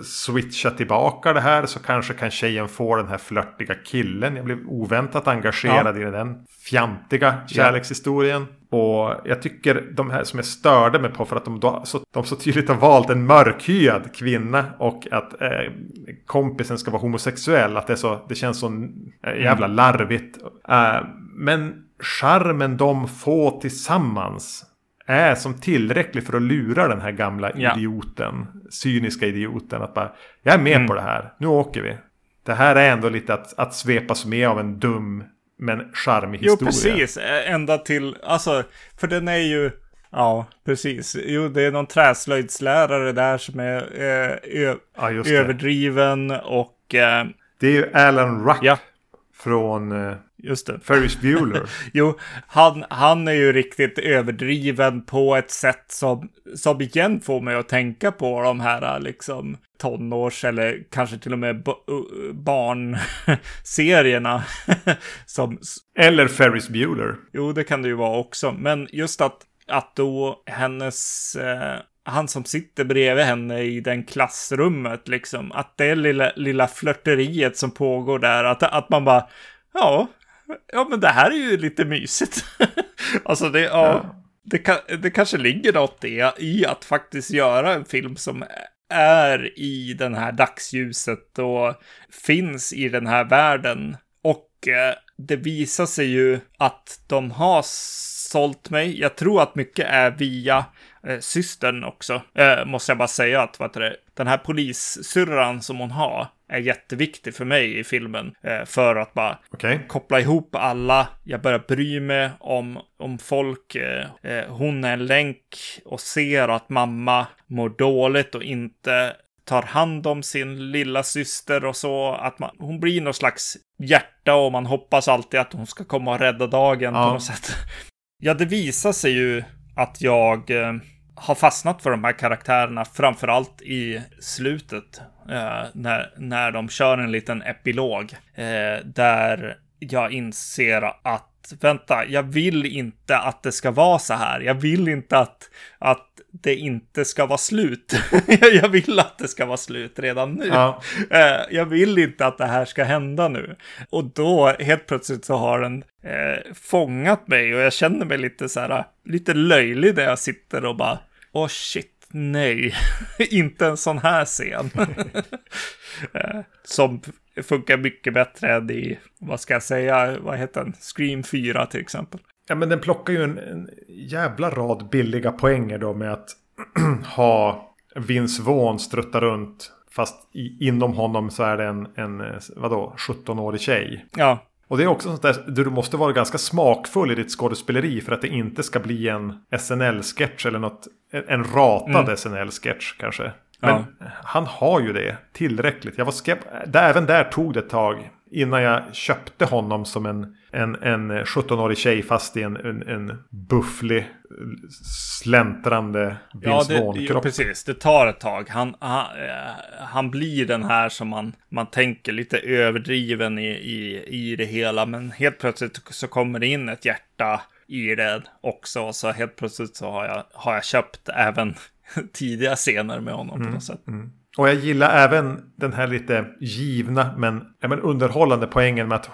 switcha tillbaka det här. Så kanske kan tjejen få den här flörtiga killen. Jag blev oväntat engagerad ja. i den fjantiga kärlekshistorien. Och jag tycker de här som jag störde mig på för att de, då, så, de så tydligt har valt en mörkhyad kvinna och att eh, kompisen ska vara homosexuell. Att det, är så, det känns så eh, jävla mm. larvigt. Eh, men charmen de får tillsammans är som tillräcklig för att lura den här gamla ja. idioten. Cyniska idioten. Att bara, jag är med mm. på det här, nu åker vi. Det här är ändå lite att, att svepas med av en dum men charmig historia. Jo, precis. Ända till, alltså, för den är ju, ja, precis. Jo, det är någon träslöjdslärare där som är eh, ja, överdriven och... Eh, det är ju Alan Ruck ja. från, just det. Ferris Bueller. jo, han, han är ju riktigt överdriven på ett sätt som, som igen får mig att tänka på de här liksom tonårs eller kanske till och med barnserierna. som... Eller Ferris Bueller. Jo, det kan det ju vara också. Men just att, att då hennes... Eh, han som sitter bredvid henne i den klassrummet, liksom. Att det lilla, lilla flörteriet som pågår där, att, att man bara, ja, ja men det här är ju lite mysigt. alltså det, ja, ja. Det, kan, det kanske ligger något i, i att faktiskt göra en film som är i den här dagsljuset och finns i den här världen. Och eh, det visar sig ju att de har sålt mig. Jag tror att mycket är via eh, systern också, eh, måste jag bara säga att vad det, den här polissyrran som hon har är jätteviktig för mig i filmen. Eh, för att bara okay. koppla ihop alla. Jag börjar bry mig om, om folk. Eh, eh, hon är en länk och ser att mamma mår dåligt och inte tar hand om sin lilla syster och så. Att man, hon blir någon slags hjärta och man hoppas alltid att hon ska komma och rädda dagen ja. på något sätt. Ja, det visar sig ju att jag har fastnat för de här karaktärerna, framförallt i slutet. Eh, när, när de kör en liten epilog. Eh, där jag inser att vänta, jag vill inte att det ska vara så här. Jag vill inte att, att det inte ska vara slut. jag vill att det ska vara slut redan nu. Ja. Eh, jag vill inte att det här ska hända nu. Och då helt plötsligt så har den eh, fångat mig och jag känner mig lite så här, lite löjlig där jag sitter och bara, åh oh shit, nej, inte en sån här scen. Eh, som funkar mycket bättre än i, vad ska jag säga, vad heter den, Scream 4 till exempel. Ja, men den plockar ju en, en jävla rad billiga poänger då med att ha Vince Vaughn strutta runt. Fast i, inom honom så är det en, en vadå, 17-årig tjej. Ja. Och det är också sånt där, du måste vara ganska smakfull i ditt skådespeleri för att det inte ska bli en SNL-sketch eller något, en ratad mm. SNL-sketch kanske. Men ja. han har ju det tillräckligt. Jag var skept... Även där tog det ett tag innan jag köpte honom som en, en, en 17-årig tjej fast i en, en, en bufflig släntrande ja, det, ja, precis. Det tar ett tag. Han, han, eh, han blir den här som man, man tänker lite överdriven i, i, i det hela. Men helt plötsligt så kommer det in ett hjärta i det också. Så helt plötsligt så har jag, har jag köpt även tidiga scener med honom mm, på något sätt. Mm. Och jag gillar även den här lite givna men, ja, men underhållande poängen med att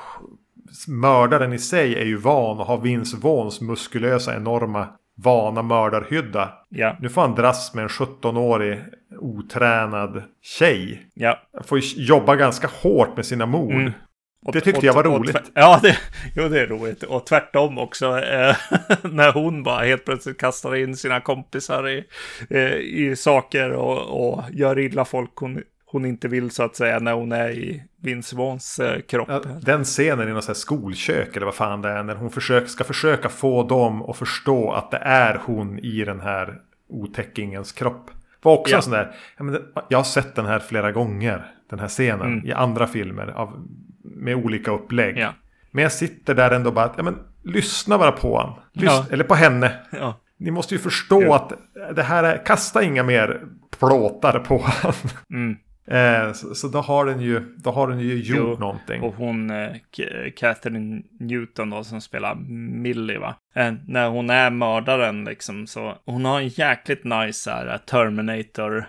mördaren i sig är ju van och har Vince Vaughns muskulösa enorma vana mördarhydda. Ja. Nu får han dras med en 17-årig otränad tjej. Ja. Får jobba ganska hårt med sina mord. Mm. Och, det tyckte och, jag var roligt. ja, det, jo, det är roligt. Och tvärtom också. Eh, när hon bara helt plötsligt kastar in sina kompisar i, eh, i saker och, och gör illa folk hon, hon inte vill så att säga när hon är i Vince Vaughns eh, kropp. Ja, den scenen i något så skolkök eller vad fan det är. När hon försöker, ska försöka få dem att förstå att det är hon i den här otäckingens kropp. Var också ja. en sån där. Jag har sett den här flera gånger. Den här scenen mm. i andra filmer. Av med olika upplägg. Ja. Men jag sitter där ändå bara att, ja men lyssna bara på han. ja. Eller på henne. Ja. Ni måste ju förstå att det här är, kasta inga mer plåtar på han. Mm. Eh, så, så, då har den ju, då har den ju gjort jo, någonting. Och hon, eh, Catherine Newton då, som spelar Millie va. Eh, när hon är mördaren liksom så, hon har en jäkligt nice här, Terminator.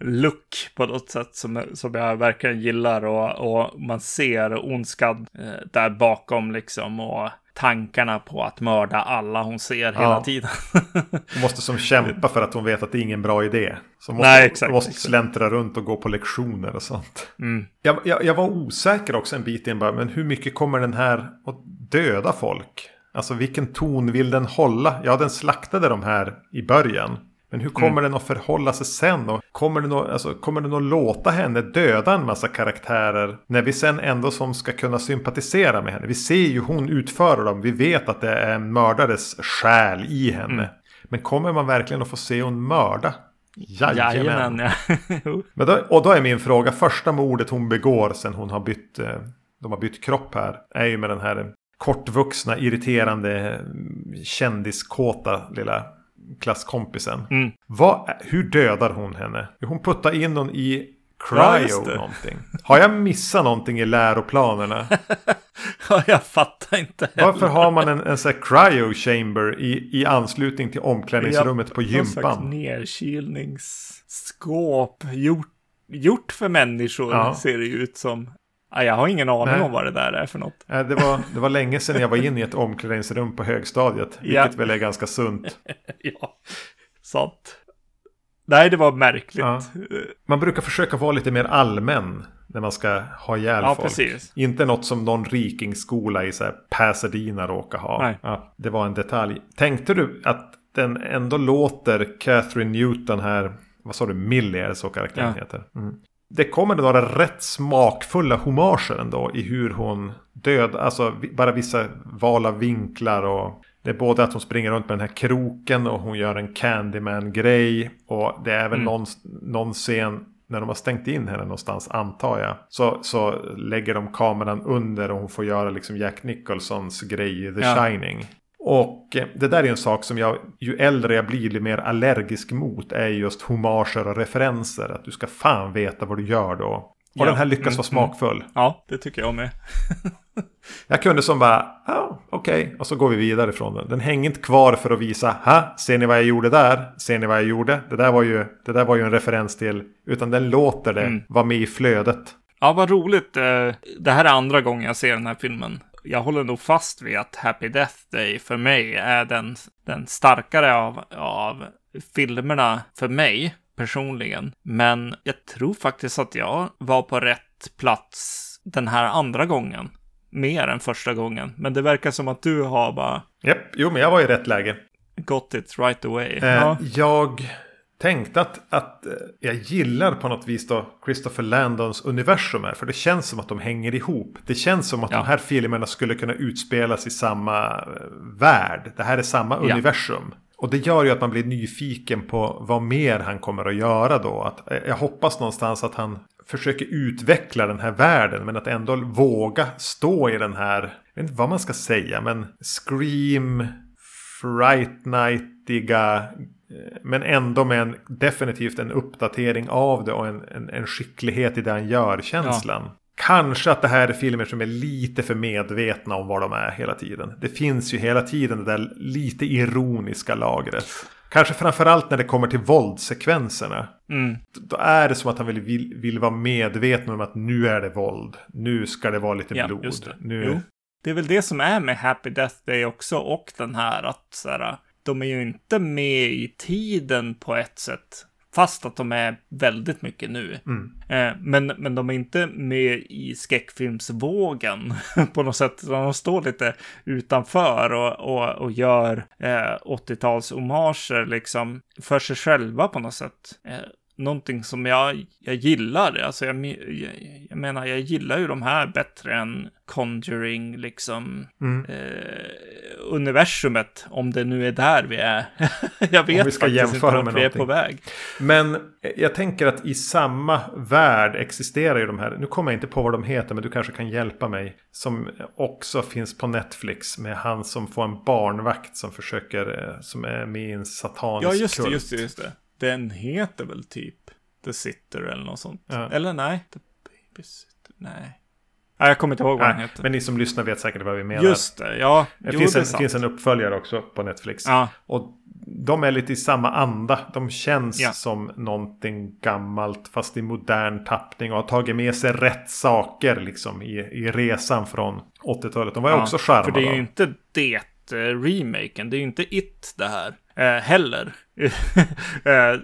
Look på något sätt som, som jag verkligen gillar och, och man ser ondskan eh, där bakom liksom och tankarna på att mörda alla hon ser hela ja. tiden. hon måste som kämpa för att hon vet att det är ingen bra idé. Så måste, Nej, exakt. måste släntra runt och gå på lektioner och sånt. Mm. Jag, jag, jag, var osäker också en bit in bara, men hur mycket kommer den här att döda folk? Alltså vilken ton vill den hålla? Ja, den slaktade de här i början. Men hur kommer mm. den att förhålla sig sen? Och kommer, den att, alltså, kommer den att låta henne döda en massa karaktärer? När vi sen ändå som ska kunna sympatisera med henne. Vi ser ju hon utföra dem. Vi vet att det är en mördares själ i henne. Mm. Men kommer man verkligen att få se hon mörda? Jajamän. Jajamän ja. Men då, och då är min fråga, första mordet hon begår sen hon har bytt eh, de har bytt kropp här är ju med den här kortvuxna, irriterande, kändiskåta lilla klasskompisen. Mm. Vad, hur dödar hon henne? Hon puttar in hon i cryo ja, någonting. Har jag missat någonting i läroplanerna? ja, jag fattar inte. Heller. Varför har man en, en sån här cryo chamber i, i anslutning till omklädningsrummet ja, på gympan? Någon nedkylningsskåp gjort, gjort för människor ja. ser det ut som. Jag har ingen aning Nej. om vad det där är för något. Det var, det var länge sedan jag var inne i ett omklädningsrum på högstadiet. Vilket ja. väl är ganska sunt. ja, sant. Nej, det var märkligt. Ja. Man brukar försöka vara lite mer allmän när man ska ha ihjäl ja, folk. Precis. Inte något som någon rikingskola i så här Pasadena råkar ha. Nej. Ja, det var en detalj. Tänkte du att den ändå låter Catherine Newton här, vad sa du, Millie är så karaktären ja. heter. Mm. Det kommer några rätt smakfulla homager ändå i hur hon död, alltså bara vissa val av vinklar och det är både att hon springer runt med den här kroken och hon gör en Candyman-grej. Och det är även mm. någon, någon scen när de har stängt in henne någonstans antar jag. Så, så lägger de kameran under och hon får göra liksom Jack Nicholsons grej i The ja. Shining. Och eh, det där är en sak som jag, ju äldre jag blir, blir mer allergisk mot. Är just homager och referenser. Att du ska fan veta vad du gör då. Och ja. den här lyckas mm, vara smakfull. Mm. Ja, det tycker jag med. jag kunde som bara, ja, okej. Okay. Och så går vi vidare från den. Den hänger inte kvar för att visa, ha, ser ni vad jag gjorde där? Ser ni vad jag gjorde? Det där var ju, det där var ju en referens till, utan den låter det mm. vara med i flödet. Ja, vad roligt. Eh, det här är andra gången jag ser den här filmen. Jag håller nog fast vid att Happy Death Day för mig är den, den starkare av, av filmerna för mig personligen. Men jag tror faktiskt att jag var på rätt plats den här andra gången. Mer än första gången. Men det verkar som att du har bara... Japp, jo men jag var i rätt läge. Got it right away. Eh, ja. Jag tänkte att, att eh, jag gillar på något vis då Christopher Landons universum här. För det känns som att de hänger ihop. Det känns som att ja. de här filmerna skulle kunna utspelas i samma eh, värld. Det här är samma ja. universum. Och det gör ju att man blir nyfiken på vad mer han kommer att göra då. Att, eh, jag hoppas någonstans att han försöker utveckla den här världen. Men att ändå våga stå i den här, jag vet inte vad man ska säga, men Scream, Fright Nightiga. Men ändå med en, definitivt en uppdatering av det och en, en, en skicklighet i det han gör, känslan. Ja. Kanske att det här är filmer som är lite för medvetna om vad de är hela tiden. Det finns ju hela tiden det där lite ironiska lagret. Kanske framförallt när det kommer till våldsekvenserna. Mm. Då är det som att han vill, vill, vill vara medveten om att nu är det våld. Nu ska det vara lite ja, blod. Det. Nu... Jo. det är väl det som är med Happy Death Day också och den här att så här, de är ju inte med i tiden på ett sätt. Fast att de är väldigt mycket nu. Mm. Eh, men, men de är inte med i skräckfilmsvågen på något sätt. De står lite utanför och, och, och gör eh, 80-tals homager liksom för sig själva på något sätt. Eh, någonting som jag, jag gillar. Alltså jag, jag, jag, menar, jag gillar ju de här bättre än Conjuring, liksom, mm. eh, universumet, om det nu är där vi är. jag vet vi ska faktiskt jämföra inte vart vi är på väg. Men jag tänker att i samma värld existerar ju de här, nu kommer jag inte på vad de heter, men du kanske kan hjälpa mig, som också finns på Netflix med han som får en barnvakt som försöker, eh, som är med i en satanisk Ja, just det, kult. just det, just det. Den heter väl typ The Sitter eller något sånt. Ja. Eller nej, The Babysitter, nej. Nej, jag kommer inte ihåg vad den heter. Men ni som lyssnar vet säkert vad vi menar. Just det, ja. Det, jo, finns, det en, finns en uppföljare också på Netflix. Ja. Och de är lite i samma anda. De känns ja. som någonting gammalt fast i modern tappning och har tagit med sig rätt saker liksom i, i resan från 80-talet. De var ja, också charmade. För det är ju inte det uh, remaken. Det är ju inte It det här uh, heller. uh,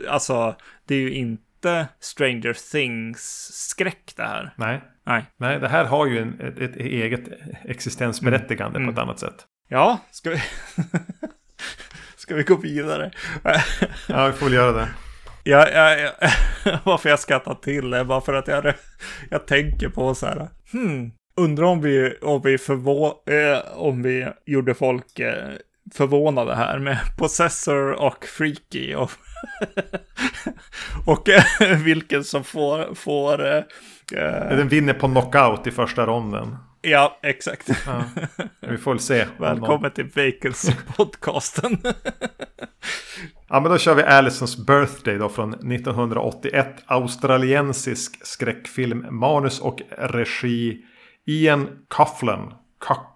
alltså, det är ju inte Stranger Things-skräck det här. Nej. Nej. Nej, det här har ju en, ett, ett eget existensberättigande mm. på ett mm. annat sätt. Ja, ska vi... ska vi gå vidare? ja, vi får väl göra det. Ja, ja, ja. varför jag skrattar till är bara för att jag, jag tänker på så här. Hmm, undrar om vi, om vi, förvå, eh, om vi gjorde folk eh, förvånade här med Possessor och Freaky. Och, och vilken som får... får uh, Den vinner på knockout i första ronden. Ja, exakt. Ja, vi får väl se. Välkommen till Vacancy-podcasten. ja, men då kör vi Alisons Birthday då från 1981. Australiensisk skräckfilm. Manus och regi. Ian Coughlin. Coughlin.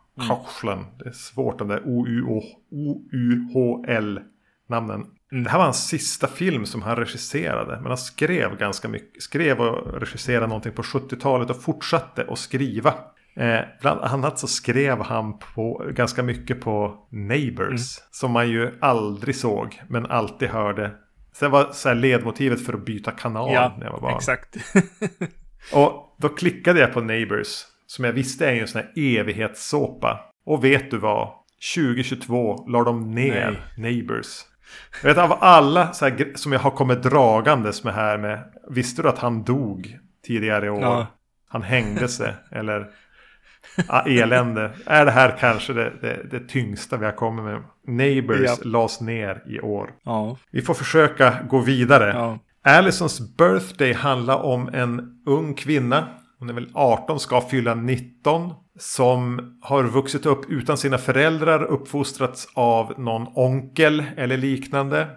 Det är svårt de där O-U-H-L namnen. Mm. Det här var hans sista film som han regisserade. Men han skrev ganska mycket. Skrev och regisserade någonting på 70-talet och fortsatte att skriva. Eh, bland annat så skrev han på, ganska mycket på Neighbors. Mm. Som man ju aldrig såg men alltid hörde. Sen var så ledmotivet för att byta kanal ja, när jag var barn. exakt. och då klickade jag på Neighbors. Som jag visste är en sån här evighetssåpa. Och vet du vad? 2022 la de ner Nej. Neighbors. Jag vet av alla så här, som jag har kommit dragandes med här med. Visste du att han dog tidigare i år? Ja. Han hängde sig. eller ah, elände. Är det här kanske det, det, det, tyngsta vi har kommit med? Neighbors ja. lades ner i år. Ja. Vi får försöka gå vidare. Ja. Allisons birthday handlar om en ung kvinna. Hon är väl 18, ska fylla 19. Som har vuxit upp utan sina föräldrar, uppfostrats av någon onkel eller liknande.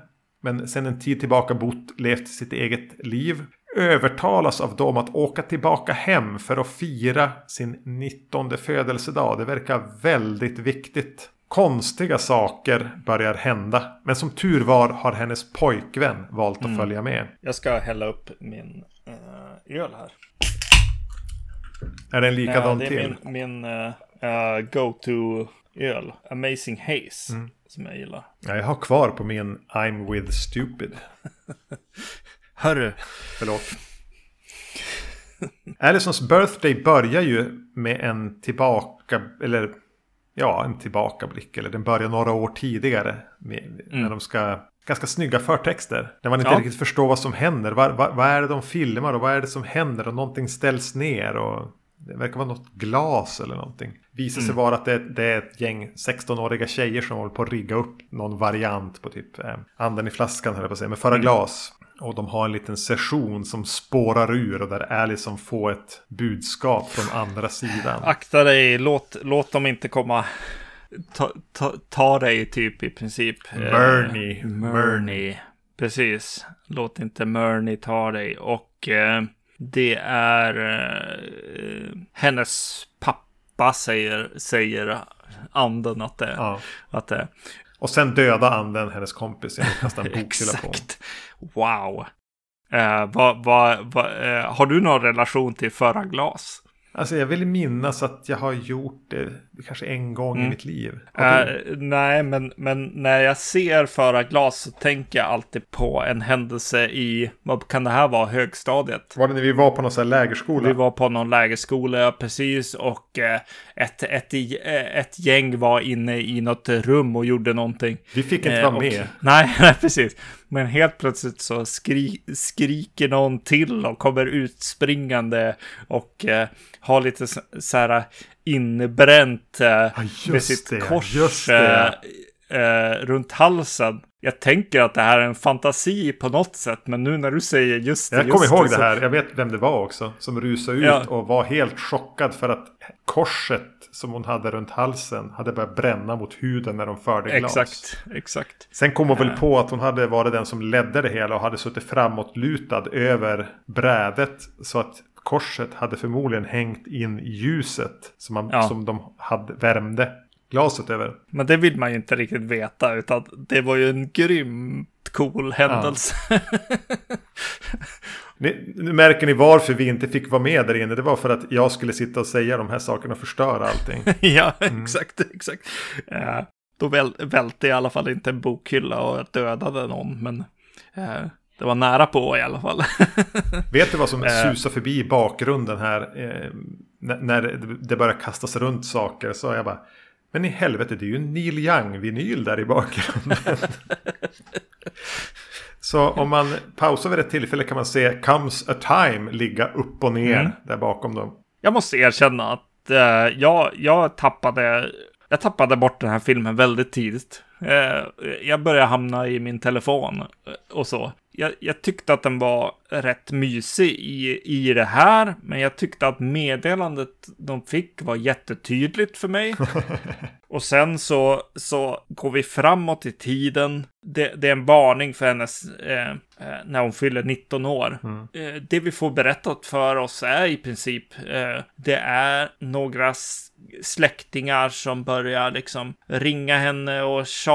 Men sen en tid tillbaka bott, levt sitt eget liv övertalas av dem att åka tillbaka hem för att fira sin 19 födelsedag. Det verkar väldigt viktigt. Konstiga saker börjar hända. Men som tur var har hennes pojkvän valt att mm. följa med. Jag ska hälla upp min uh, öl här. Är det en likadan uh, det är till? Min, min uh, go-to öl. Amazing Haze. Mm. Som jag gillar. Ja, jag har kvar på min I'm with stupid. Hörru. Förlåt. Alisons birthday börjar ju med en tillbaka, eller ja, en tillbakablick. Eller den börjar några år tidigare. Med, mm. När de ska, ganska snygga förtexter. När man inte ja. riktigt förstår vad som händer. Vad, vad, vad, är det de filmar och vad är det som händer? Och någonting ställs ner och det verkar vara något glas eller någonting. Visar sig mm. vara att det, det, är ett gäng 16-åriga tjejer som håller på att rigga upp någon variant på typ eh, anden i flaskan höll jag på att säga. Med förra mm. glas. Och de har en liten session som spårar ur och där Allison får ett budskap från andra sidan. Akta dig, låt, låt dem inte komma. Ta, ta, ta dig typ i princip. Murney. Eh, Murney. Precis. Låt inte Murney ta dig. Och eh, det är eh, hennes pappa säger, säger anden att det, ja. att det och sen döda anden hennes kompis genom att kasta en bokhylla på Exakt. Wow. Eh, va, va, va, eh, har du någon relation till förra glas? Alltså jag vill minnas att jag har gjort det kanske en gång mm. i mitt liv. Uh, nej, men, men när jag ser Föra glas så tänker jag alltid på en händelse i, vad kan det här vara, högstadiet? Var det när vi var på någon sån här lägerskola? Vi var på någon lägerskola, precis, och uh, ett, ett, ett gäng var inne i något rum och gjorde någonting. Vi fick inte uh, vara med. nej, nej, precis. Men helt plötsligt så skri skriker någon till och kommer utspringande och eh, har lite så, här inbränt eh, ja, med sitt det, kors eh, eh, runt halsen. Jag tänker att det här är en fantasi på något sätt, men nu när du säger just det. Jag kommer ihåg det, så... här, jag vet vem det var också, som rusade ut ja. och var helt chockad för att korset som hon hade runt halsen hade börjat bränna mot huden när de förde glas. Exakt, exakt. Sen kom hon väl på att hon hade varit den som ledde det hela och hade suttit framåtlutad över brädet så att korset hade förmodligen hängt in i ljuset som, man, ja. som de hade, värmde glaset över. Men det vill man ju inte riktigt veta, utan det var ju en grymt cool händelse. Ja. Ni, nu märker ni varför vi inte fick vara med där inne. Det var för att jag skulle sitta och säga de här sakerna och förstöra allting. ja, mm. exakt, exakt. Uh, då väl, välte i alla fall inte en bokhylla och dödade någon, men uh, det var nära på i alla fall. Vet du vad som uh, susar förbi i bakgrunden här? när det börjar kastas runt saker så jag bara men i helvete, det är ju en Neil Young-vinyl där i bakgrunden. Så om man pausar vid ett tillfälle kan man se Comes a Time ligga upp och ner mm. där bakom dem. Jag måste erkänna att uh, jag, jag tappade jag tappade bort den här filmen väldigt tidigt. Eh, jag började hamna i min telefon och så. Jag, jag, tyckte att den var rätt mysig i, i det här, men jag tyckte att meddelandet de fick var jättetydligt för mig. och sen så, så går vi framåt i tiden. Det, det är en varning för hennes eh, eh när hon fyller 19 år. Mm. Eh, det vi får berättat för oss är i princip, eh, det är några släktingar som börjar liksom ringa henne och tjata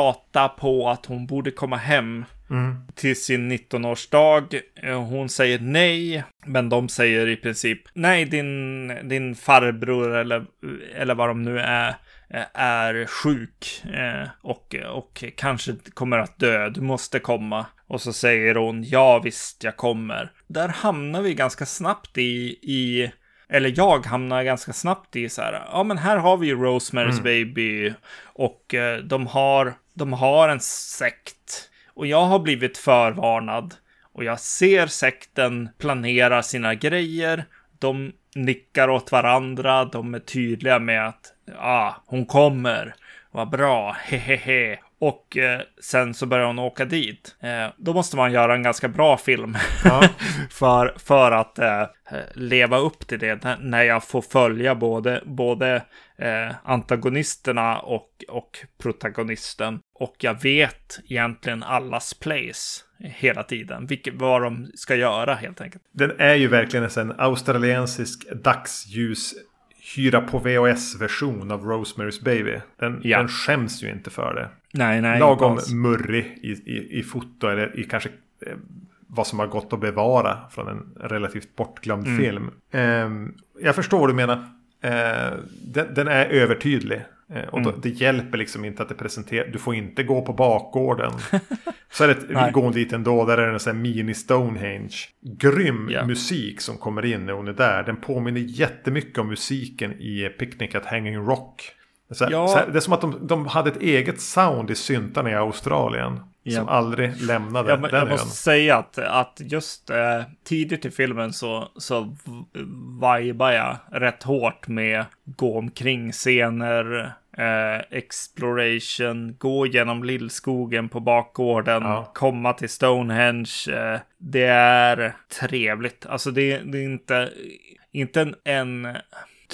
på att hon borde komma hem mm. till sin 19-årsdag. Eh, hon säger nej, men de säger i princip nej, din, din farbror eller, eller vad de nu är eh, är sjuk eh, och, och kanske kommer att dö. Du måste komma. Och så säger hon ja visst, jag kommer. Där hamnar vi ganska snabbt i, i eller jag hamnar ganska snabbt i så här, ja men här har vi ju Rosemary's mm. Baby och de, har, de har en sekt. Och jag har blivit förvarnad och jag ser sekten planera sina grejer. De nickar åt varandra, de är tydliga med att ja, ah, hon kommer. Vad bra, hehehe. Och eh, sen så börjar hon åka dit. Eh, då måste man göra en ganska bra film. Ja. för, för att eh, leva upp till det. När jag får följa både, både eh, antagonisterna och, och protagonisten. Och jag vet egentligen allas place hela tiden. Vilket, vad de ska göra helt enkelt. Den är ju verkligen en australiensisk dagsljus hyra på VHS-version av Rosemary's Baby. Den, ja. den skäms ju inte för det. Nej, nej. Lagom murrig i, i, i foto eller i kanske eh, vad som har gått att bevara från en relativt bortglömd mm. film. Eh, jag förstår vad du menar. Eh, den, den, är övertydlig. Eh, och mm. då, det hjälper liksom inte att det presenterar. Du får inte gå på bakgården. så är det, vi går dit ändå. Där är det en sån här mini Stonehenge. Grym yeah. musik som kommer in när hon är där. Den påminner jättemycket om musiken i Picnic at Hanging Rock. Så, ja. så, det är som att de, de hade ett eget sound i syntarna i Australien. Ja. Som aldrig lämnade jag, den Jag måste säga att, att just eh, tidigt i filmen så, så vibar jag rätt hårt med gå omkring scener, eh, exploration, gå genom lillskogen på bakgården, ja. komma till Stonehenge. Eh, det är trevligt. Alltså det, det är inte, inte en, en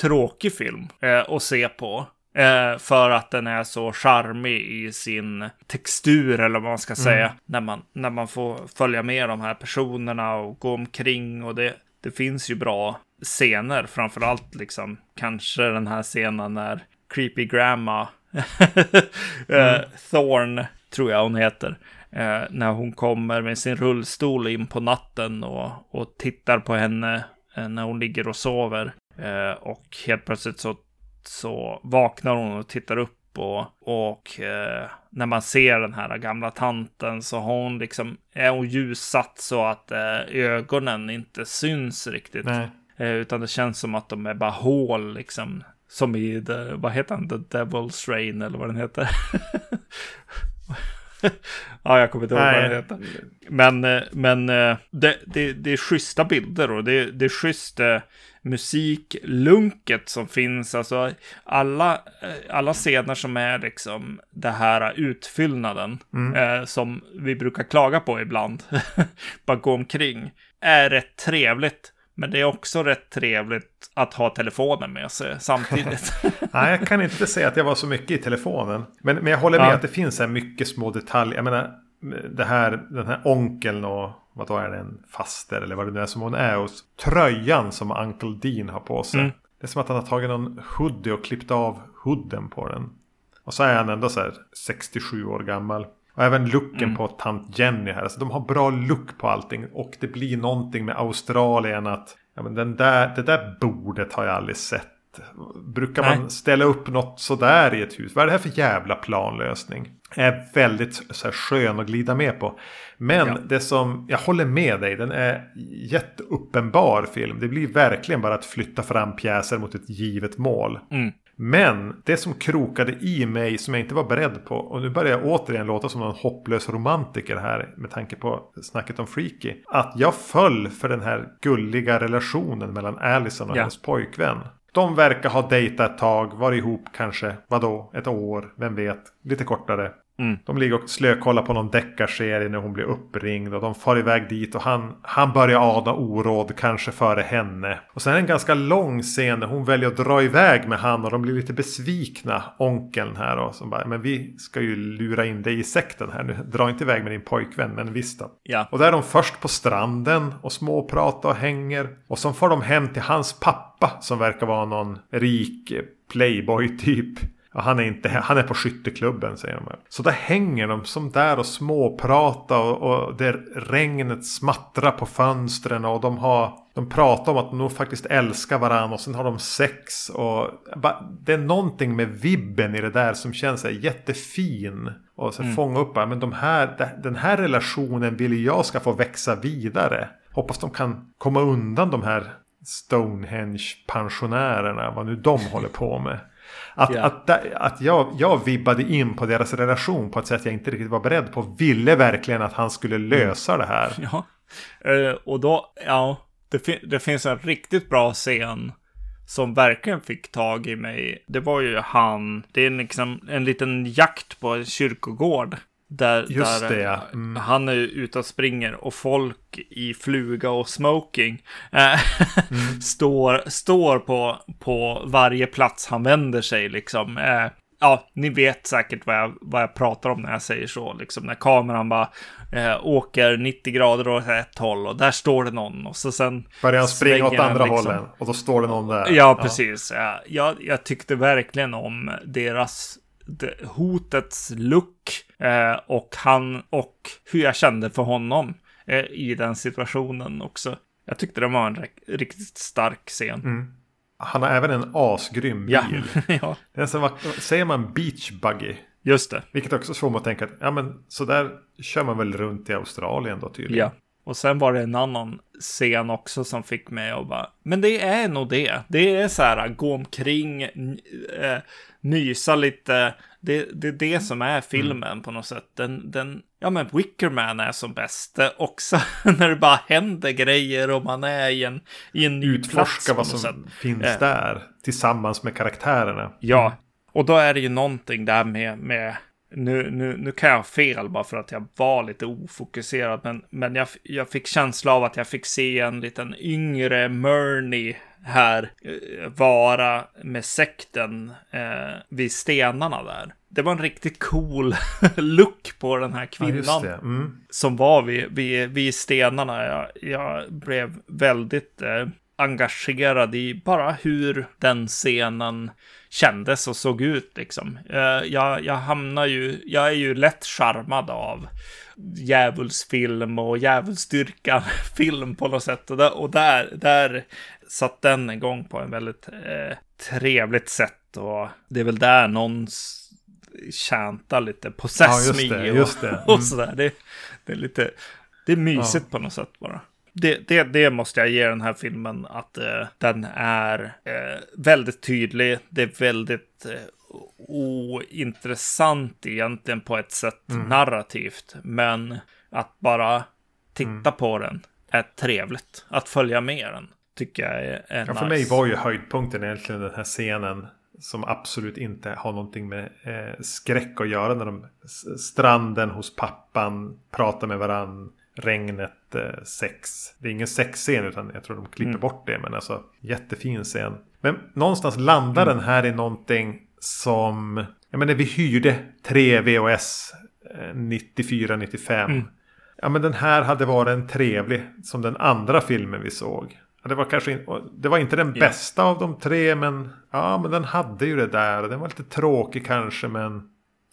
tråkig film eh, att se på. Eh, för att den är så charmig i sin textur eller vad man ska mm. säga. När, man, när man får följa med de här personerna och gå omkring. Och det, det finns ju bra scener, framförallt liksom kanske den här scenen när Creepy Grandma, eh, mm. Thorn tror jag hon heter, eh, när hon kommer med sin rullstol in på natten och, och tittar på henne eh, när hon ligger och sover. Eh, och helt plötsligt så så vaknar hon och tittar upp och, och eh, när man ser den här gamla tanten så har hon liksom, är hon ljussatt så att eh, ögonen inte syns riktigt. Eh, utan det känns som att de är bara hål liksom. Som i, the, vad heter han, The Devil's Rain eller vad den heter. ja, jag kommer inte ihåg vad den heter. Men, eh, men eh, det, det, det är schyssta bilder och det, det är schysst eh, musiklunket som finns. Alltså alla, alla scener som är liksom det här utfyllnaden mm. eh, som vi brukar klaga på ibland. Bara gå omkring. Är rätt trevligt. Men det är också rätt trevligt att ha telefonen med sig samtidigt. Nej, jag kan inte säga att jag var så mycket i telefonen. Men, men jag håller med ja. att det finns här mycket små detaljer. Jag menar, det här, den här onkeln och vad då är det, en faster eller vad det nu är som hon är. Och tröjan som Uncle Dean har på sig. Mm. Det är som att han har tagit någon hoodie och klippt av hooden på den. Och så är han ändå så här 67 år gammal. Och även looken mm. på tant Jenny här. Alltså de har bra look på allting. Och det blir någonting med Australien att ja, men den där, det där bordet har jag aldrig sett. Brukar Nej. man ställa upp något sådär i ett hus? Vad är det här för jävla planlösning? Är väldigt så här, skön att glida med på. Men ja. det som, jag håller med dig, den är jätteuppenbar film. Det blir verkligen bara att flytta fram pjäser mot ett givet mål. Mm. Men det som krokade i mig som jag inte var beredd på. Och nu börjar jag återigen låta som någon hopplös romantiker här. Med tanke på snacket om Freaky. Att jag föll för den här gulliga relationen mellan Allison och ja. hennes pojkvän. De verkar ha dejtat ett tag, varit ihop kanske, vadå, ett år, vem vet, lite kortare. Mm. De ligger och slökollar på någon deckarserie när hon blir uppringd och de far iväg dit och han, han börjar ana oråd kanske före henne. Och sen en ganska lång scen där hon väljer att dra iväg med han och de blir lite besvikna, onkeln här och som bara, men vi ska ju lura in dig i sekten här nu, dra inte iväg med din pojkvän, men visst då. Ja. Och där är de först på stranden och småpratar och hänger och så får de hem till hans pappa som verkar vara någon rik playboy typ. Ja, han, är inte, han är på skytteklubben säger de. Så där hänger de som där och småpratar och, och det regnet smattrar på fönstren och de har de pratar om att de nog faktiskt älskar varandra och sen har de sex. Och det är någonting med vibben i det där som känns jättefin. Och så mm. fånga upp men de här, den här relationen vill jag ska få växa vidare. Hoppas de kan komma undan de här Stonehenge-pensionärerna, vad nu de håller på med. Att, yeah. att, att jag, jag vibbade in på deras relation på ett sätt jag inte riktigt var beredd på. Ville verkligen att han skulle mm. lösa det här. Ja, uh, och då, ja, det, fin det finns en riktigt bra scen som verkligen fick tag i mig. Det var ju han, det är liksom en liten jakt på en kyrkogård. Där, Just där det, ja. mm. han är ute och springer och folk i fluga och smoking äh, mm. står, står på, på varje plats han vänder sig liksom. Äh, ja, ni vet säkert vad jag, vad jag pratar om när jag säger så. Liksom när kameran bara äh, åker 90 grader åt ett håll och där står det någon. Och så sen börjar han springa åt andra liksom. hållet och då står det någon där. Ja, precis. Ja. Jag, jag tyckte verkligen om deras hotets look eh, och han och hur jag kände för honom eh, i den situationen också. Jag tyckte det var en riktigt stark scen. Mm. Han har även en asgrym bil. Ja. ja. Den som var, säger man beach buggy? Just det. Vilket också får mig att tänka att ja, men, så där kör man väl runt i Australien då tydligen. Ja. Och sen var det en annan scen också som fick mig att bara, men det är nog det. Det är så här, gå omkring, äh, nysa lite. Det, det är det som är filmen mm. på något sätt. Den, den, ja men Wickerman är som bäst. Också när det bara händer grejer och man är i en, i en ny Utforska vad som sätt. finns äh. där tillsammans med karaktärerna. Ja, och då är det ju någonting där med, med nu, nu, nu kan jag ha fel bara för att jag var lite ofokuserad, men, men jag, jag fick känsla av att jag fick se en liten yngre Murney här eh, vara med sekten eh, vid stenarna där. Det var en riktigt cool look på den här kvinnan. Ja, mm. Som var vid, vid, vid stenarna. Jag, jag blev väldigt eh, engagerad i bara hur den scenen kändes och såg ut liksom. Eh, jag, jag hamnar ju, jag är ju lätt charmad av djävulsfilm och djävulsdyrkan film på något sätt. Och där, och där, där satt den igång på en väldigt eh, trevligt sätt. Och det är väl där någon tjäntar lite Possess ja, just det, och, just det. Mm. och sådär. Det, det, är lite, det är mysigt ja. på något sätt bara det, det, det, måste jag ge den här filmen att eh, den är eh, väldigt tydlig. Det är väldigt eh, ointressant egentligen på ett sätt mm. narrativt. Men att bara titta mm. på den är trevligt. Att följa med den tycker jag är, är ja, För mig var ju höjdpunkten egentligen den här scenen. Som absolut inte har någonting med eh, skräck att göra. När de stranden hos pappan pratar med varandra regnet, eh, sex. Det är ingen sexscen utan jag tror de klipper mm. bort det. Men alltså jättefin scen. Men någonstans landar mm. den här i någonting som... Jag menar vi hyrde tre VHS 94-95. Eh, mm. Ja men den här hade varit en trevlig som den andra filmen vi såg. Det var kanske in, det var inte den yeah. bästa av de tre men ja men den hade ju det där. Den var lite tråkig kanske men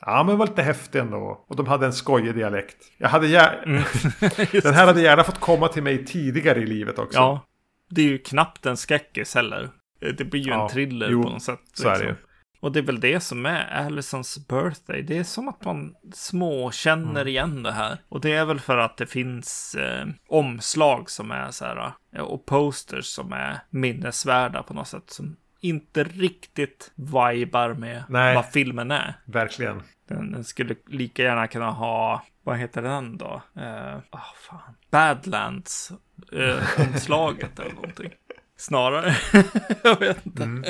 Ja, men var lite häftig ändå. Och de hade en skojig dialekt. Jag hade gär... Mm. Den här hade gärna fått komma till mig tidigare i livet också. Ja, det är ju knappt en skräckis heller. Det blir ju ja, en thriller jo, på något sätt. Så är det ju. Liksom. Och det är väl det som är Allisons birthday. Det är som att man små känner mm. igen det här. Och det är väl för att det finns eh, omslag som är så här. Eh, och posters som är minnesvärda på något sätt. Som inte riktigt vibar med Nej, vad filmen är. Verkligen. Den, den, skulle lika gärna kunna ha, vad heter den då? Uh, oh, fan. Badlands uh, omslaget eller någonting. snarare. jag vet inte. Mm.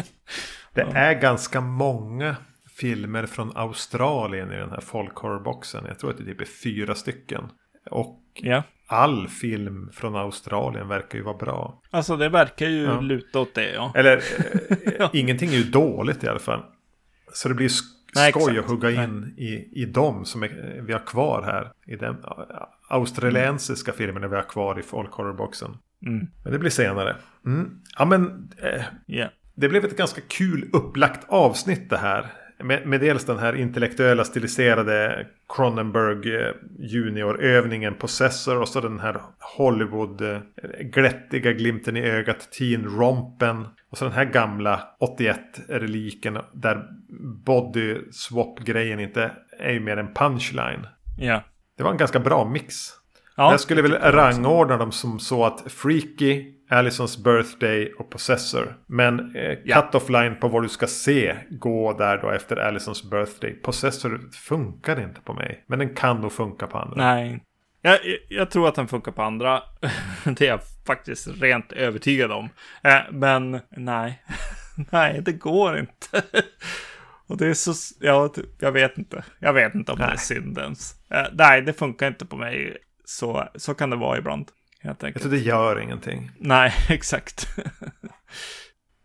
Det är ganska många filmer från Australien i den här folkhorrorboxen. Jag tror att det typ är fyra stycken. Och ja. All film från Australien verkar ju vara bra. Alltså det verkar ju ja. luta åt det ja. Eller eh, ingenting är ju dåligt i alla fall. Så det blir Nej, skoj exakt. att hugga in i, i dem som är, vi har kvar här. I den australiensiska mm. filmerna vi har kvar i folkhorrorboxen. Mm. Men det blir senare. Mm. Ja men eh, yeah. det blev ett ganska kul upplagt avsnitt det här. Med, med dels den här intellektuella stiliserade Cronenberg eh, junior-övningen Possessor och så den här Hollywood eh, glättiga glimten i ögat Teen Rompen. Och så den här gamla 81-reliken där body swap-grejen inte är ju mer en punchline. Ja. Det var en ganska bra mix. Ja, jag skulle väl rangordna dem som så att Freaky, Allisons birthday och Possessor. Men eh, ja. cut-off line på vad du ska se går där då efter Allisons birthday. Possessor funkar inte på mig. Men den kan nog funka på andra. Nej. Jag, jag tror att den funkar på andra. det är jag faktiskt rent övertygad om. Eh, men nej. nej, det går inte. Och det är så, ja, jag vet inte. Jag vet inte om nej. det är synd ens. Eh, nej, det funkar inte på mig. Så, så kan det vara ibland. Helt enkelt. Jag tror det gör ingenting. Nej, exakt.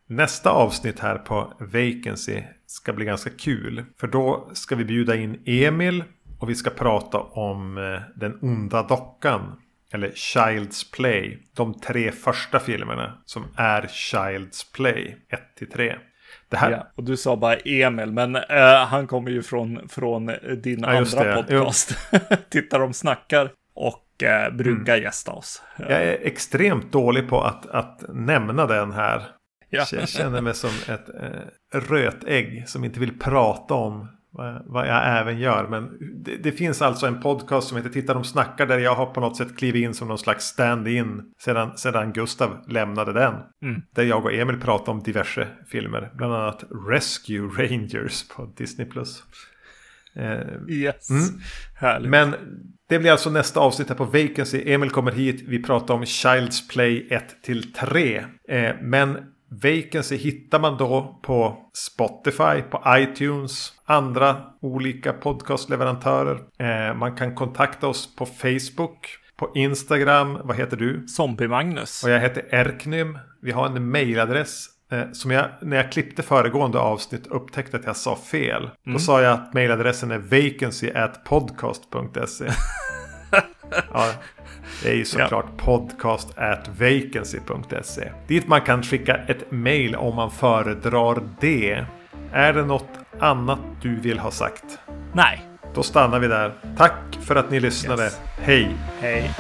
Nästa avsnitt här på Vacancy ska bli ganska kul. För då ska vi bjuda in Emil och vi ska prata om eh, Den onda dockan. Eller Child's Play. De tre första filmerna som är Child's Play. 1 3. Det här... Ja, och du sa bara Emil, men uh, han kommer ju från, från din ja, andra podcast. Titta de snackar. Och eh, brukar mm. gästa oss. Jag är extremt dålig på att, att nämna den här. Ja. Jag känner mig som ett eh, rötägg som inte vill prata om vad, vad jag även gör. Men det, det, finns alltså en podcast som heter Titta de snackar där jag har på något sätt klivit in som någon slags stand-in sedan, sedan Gustav lämnade den. Mm. Där jag och Emil pratar om diverse filmer. Bland annat Rescue Rangers på Disney+. Eh, yes, mm. härligt. Men det blir alltså nästa avsnitt här på Vacancy. Emil kommer hit. Vi pratar om Child's Play 1 till 3. Eh, men Vacancy hittar man då på Spotify, på iTunes, andra olika podcastleverantörer. Eh, man kan kontakta oss på Facebook. På Instagram, vad heter du? Zombie-Magnus. Och jag heter Erknym. Vi har en mailadress Eh, som jag, när jag klippte föregående avsnitt upptäckte att jag sa fel. Mm. Då sa jag att mailadressen är vacancy at podcast.se. ja, det är ju såklart ja. podcast at vacancy.se. Dit man kan skicka ett mail om man föredrar det. Är det något annat du vill ha sagt? Nej. Då stannar vi där. Tack för att ni lyssnade. Yes. Hej! Hej!